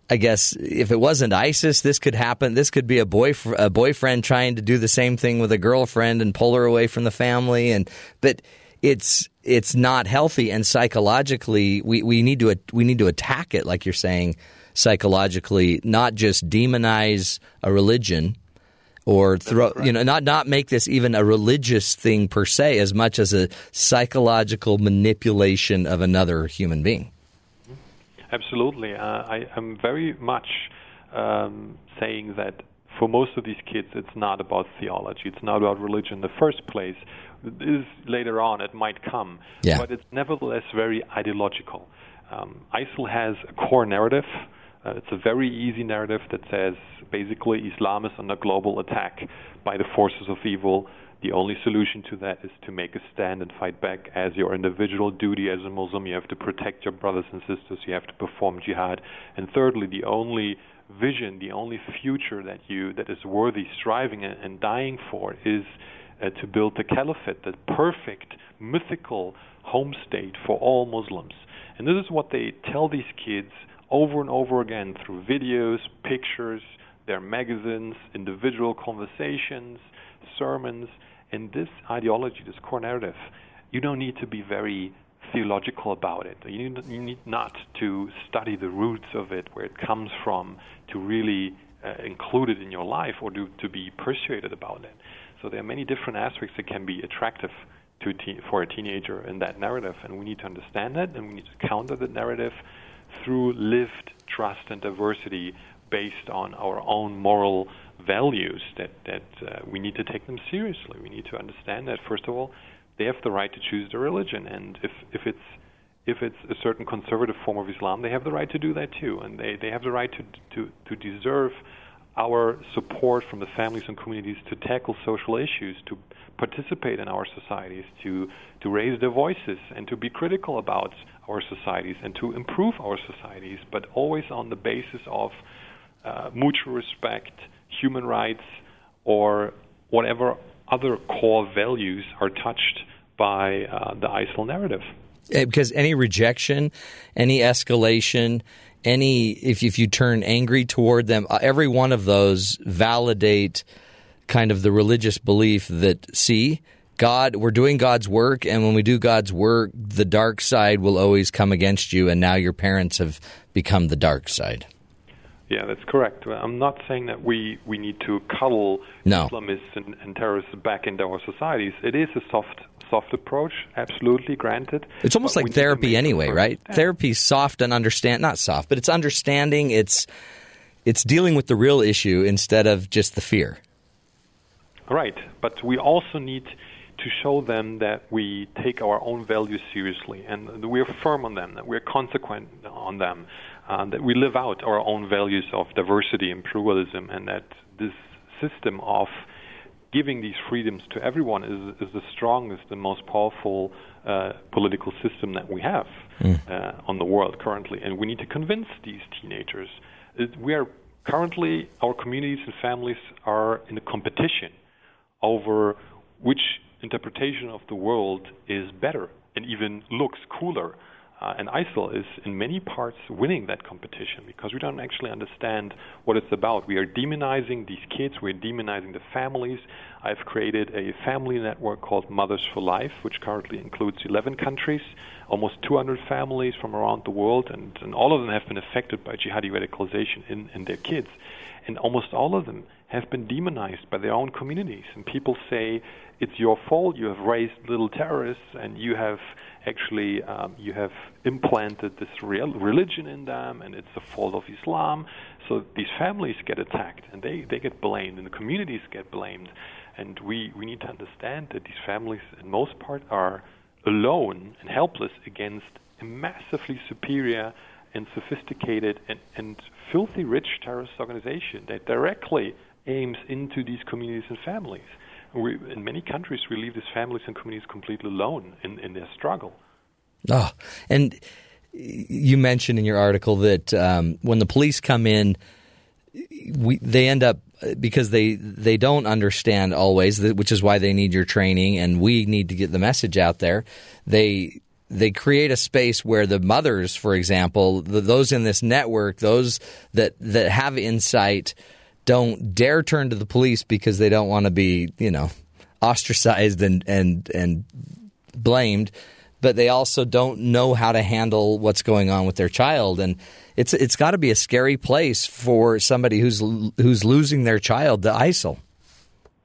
I guess if it wasn't ISIS, this could happen. This could be a boyfriend, a boyfriend trying to do the same thing with a girlfriend and pull her away from the family. And but it's it's not healthy, and psychologically, we, we need to we need to attack it, like you're saying, psychologically, not just demonize a religion or throw you know not not make this even a religious thing per se, as much as a psychological manipulation of another human being. Absolutely. Uh, I am very much um, saying that for most of these kids, it's not about theology. It's not about religion in the first place. This later on, it might come, Yeah. but it's nevertheless very ideological. Um, ISIL has a core narrative. Uh, it's a very easy narrative that says basically Islam is under global attack by the forces of evil. The only solution to that is to make a stand and fight back as your individual duty as a Muslim. You have to protect your brothers and sisters. You have to perform jihad. And thirdly, the only vision, the only future that you that is worthy striving and, dying for is uh, to build the caliphate, the perfect mythical home state for all Muslims. And this is what they tell these kids over and over again through videos, pictures, their magazines, individual conversations, sermons. And this ideology, this core narrative, you don't need to be very theological about it. You need, you need not to study the roots of it, where it comes from, to really uh, include it in your life or to, to be persuaded about it. So there are many different aspects that can be attractive to te- for a teenager in that narrative, and we need to understand that, and we need to counter the narrative through lived trust and diversity based on our own moral values. That that uh, we need to take them seriously. We need to understand that first of all, they have the right to choose their religion, and if if it's if it's a certain conservative form of Islam, they have the right to do that too, and they, they have the right to to to deserve our support from the families and communities to tackle social issues, to participate in our societies, to, to raise their voices, and to be critical about our societies and to improve our societies, but always on the basis of uh, mutual respect, human rights, or whatever other core values are touched by uh, the ISIL narrative. Because any rejection, any escalation, any if if you turn angry toward them, uh, every one of those validate kind of the religious belief that see God, we're doing God's work, and when we do God's work, the dark side will always come against you, and now your parents have become the dark side. Yeah, that's correct. I'm not saying that we, we need to cuddle no. Islamists and, and terrorists back into our societies. It is a soft soft approach, absolutely granted. It's almost like therapy anyway, right? Therapy's soft and understand not soft, but it's understanding, it's it's dealing with the real issue instead of just the fear. Right, but we also need to show them that we take our own values seriously and we're firm on them, that we're consequent on them, uh, that we live out our own values of diversity and pluralism, and that this system of giving these freedoms to everyone is, is the strongest and most powerful uh, political system that we have mm. uh, on the world currently. And we need to convince these teenagers. It, we are currently, our communities and families are in a competition over which interpretation of the world is better and even looks cooler. Uh, and ISIL is in many parts winning that competition because we don't actually understand what it's about. We are demonizing these kids, we're demonizing the families. I've created a family network called Mothers for Life, which currently includes 11 countries, almost 200 families from around the world, and, and all of them have been affected by jihadi radicalization in, in their kids. And almost all of them have been demonized by their own communities. And people say, it's your fault, you have raised little terrorists, and you have actually um, you have implanted this real religion in them, and it's the fault of Islam. So these families get attacked, and they, they get blamed, and the communities get blamed. And we, we need to understand that these families, in most part, are alone and helpless against a massively superior and sophisticated and, and filthy rich terrorist organization that directly aims into these communities and families we, in many countries, we leave these families and communities completely alone in, in their struggle. Oh, and you mentioned in your article that um, when the police come in, we, they end up because they they don't understand always, which is why they need your training, and we need to get the message out there. They they create a space where the mothers, for example, the, those in this network, those that that have insight don't dare turn to the police because they don't want to be, you know, ostracized and and and blamed, but they also don't know how to handle what's going on with their child and it's it's got to be a scary place for somebody who's who's losing their child to ISIL.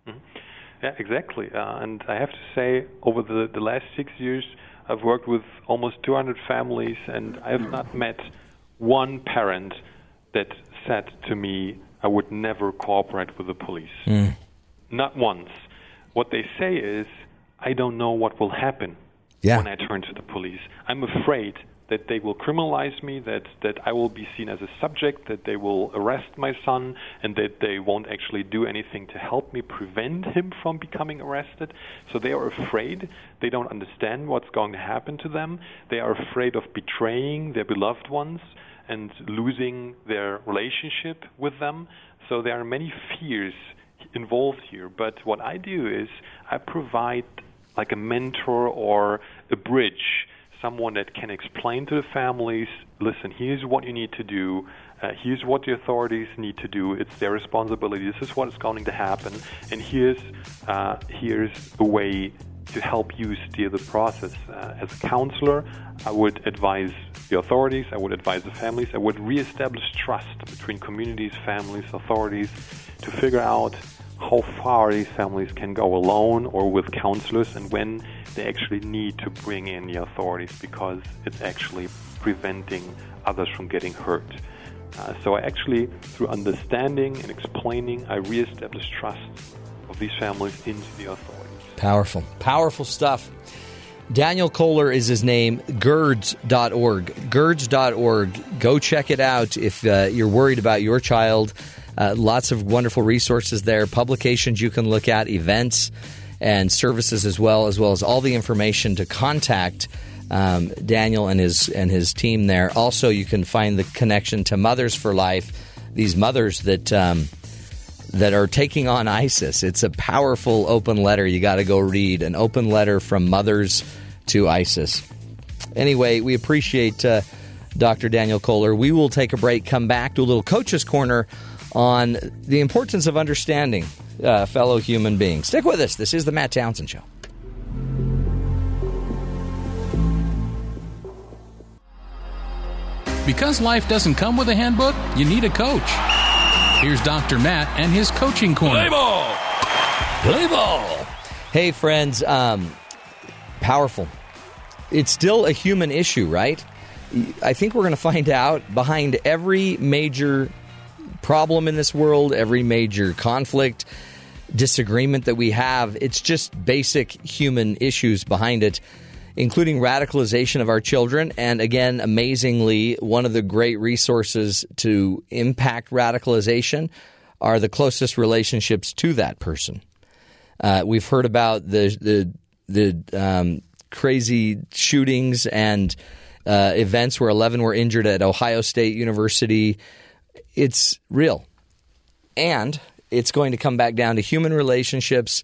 Mm-hmm. Yeah, exactly. Uh, and I have to say, over the, the last six years, I've worked with almost 200 families, and I have not met one parent that said to me, I would never cooperate with the police. Mm. Not once. What they say is, I don't know what will happen yeah. when I turn to the police. I'm afraid that they will criminalize me, that, that I will be seen as a subject, that they will arrest my son, and that they won't actually do anything to help me prevent him from becoming arrested. So they are afraid. They don't understand what's going to happen to them. They are afraid of betraying their beloved ones and losing their relationship with them. So there are many fears involved here. But what I do is I provide like a mentor or a bridge someone that can explain to the families listen, here's what you need to do. Uh, here's what the authorities need to do. It's their responsibility. This is what is going to happen, and here's uh, here's a way to help you steer the process. Uh, as a counselor, I would advise the authorities. I would advise the families. I would reestablish trust between communities, families, authorities, to figure out how far these families can go alone or with counselors, and when they actually need to bring in the authorities because it's actually preventing others from getting hurt. Uh, so I actually, through understanding and explaining, I reestablish trust of these families into the authorities. Powerful, powerful stuff. Daniel Koehler is his name, girds.org. Girds.org. Go check it out if uh, you're worried about your child. Uh, lots of wonderful resources there, publications you can look at, events and services as well, as well as all the information to contact um, Daniel and his and his team there. Also, you can find the connection to Mothers for Life. These mothers that um, that are taking on ISIS. It's a powerful open letter. You got to go read an open letter from mothers to ISIS. Anyway, we appreciate uh, Dr. Daniel Koehler. We will take a break. Come back to a little coach's corner on the importance of understanding uh, fellow human beings. Stick with us. This is the Matt Townsend Show. Because life doesn't come with a handbook, you need a coach. Here's Dr. Matt and his coaching corner. Play ball! Play ball! Hey, friends, um, powerful. It's still a human issue, right? I think we're going to find out behind every major problem in this world, every major conflict, disagreement that we have, it's just basic human issues behind it, including radicalization of our children. And again, amazingly, one of the great resources to impact radicalization are the closest relationships to that person. Uh, we've heard about the the the um, crazy shootings and uh, events where 11 were injured at Ohio State University it's real. And it's going to come back down to human relationships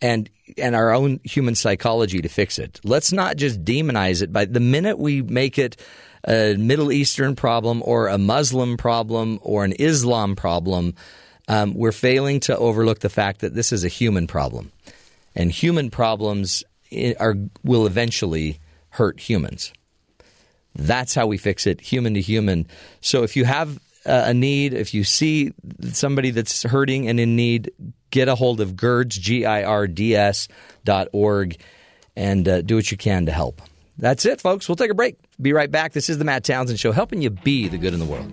and and our own human psychology to fix it. Let's not just demonize it. By the minute we make it a Middle Eastern problem or a Muslim problem or an Islam problem, um, we're failing to overlook the fact that this is a human problem, and human problems are will eventually hurt humans. That's how we fix it, human to human. So if you have uh, a need, if you see somebody that's hurting and in need, get a hold of GIRDS, G I R D S dot org, and uh, do what you can to help. That's it, folks. We'll take a break. Be right back. This is the Matt Townsend Show, helping you be the good in the world.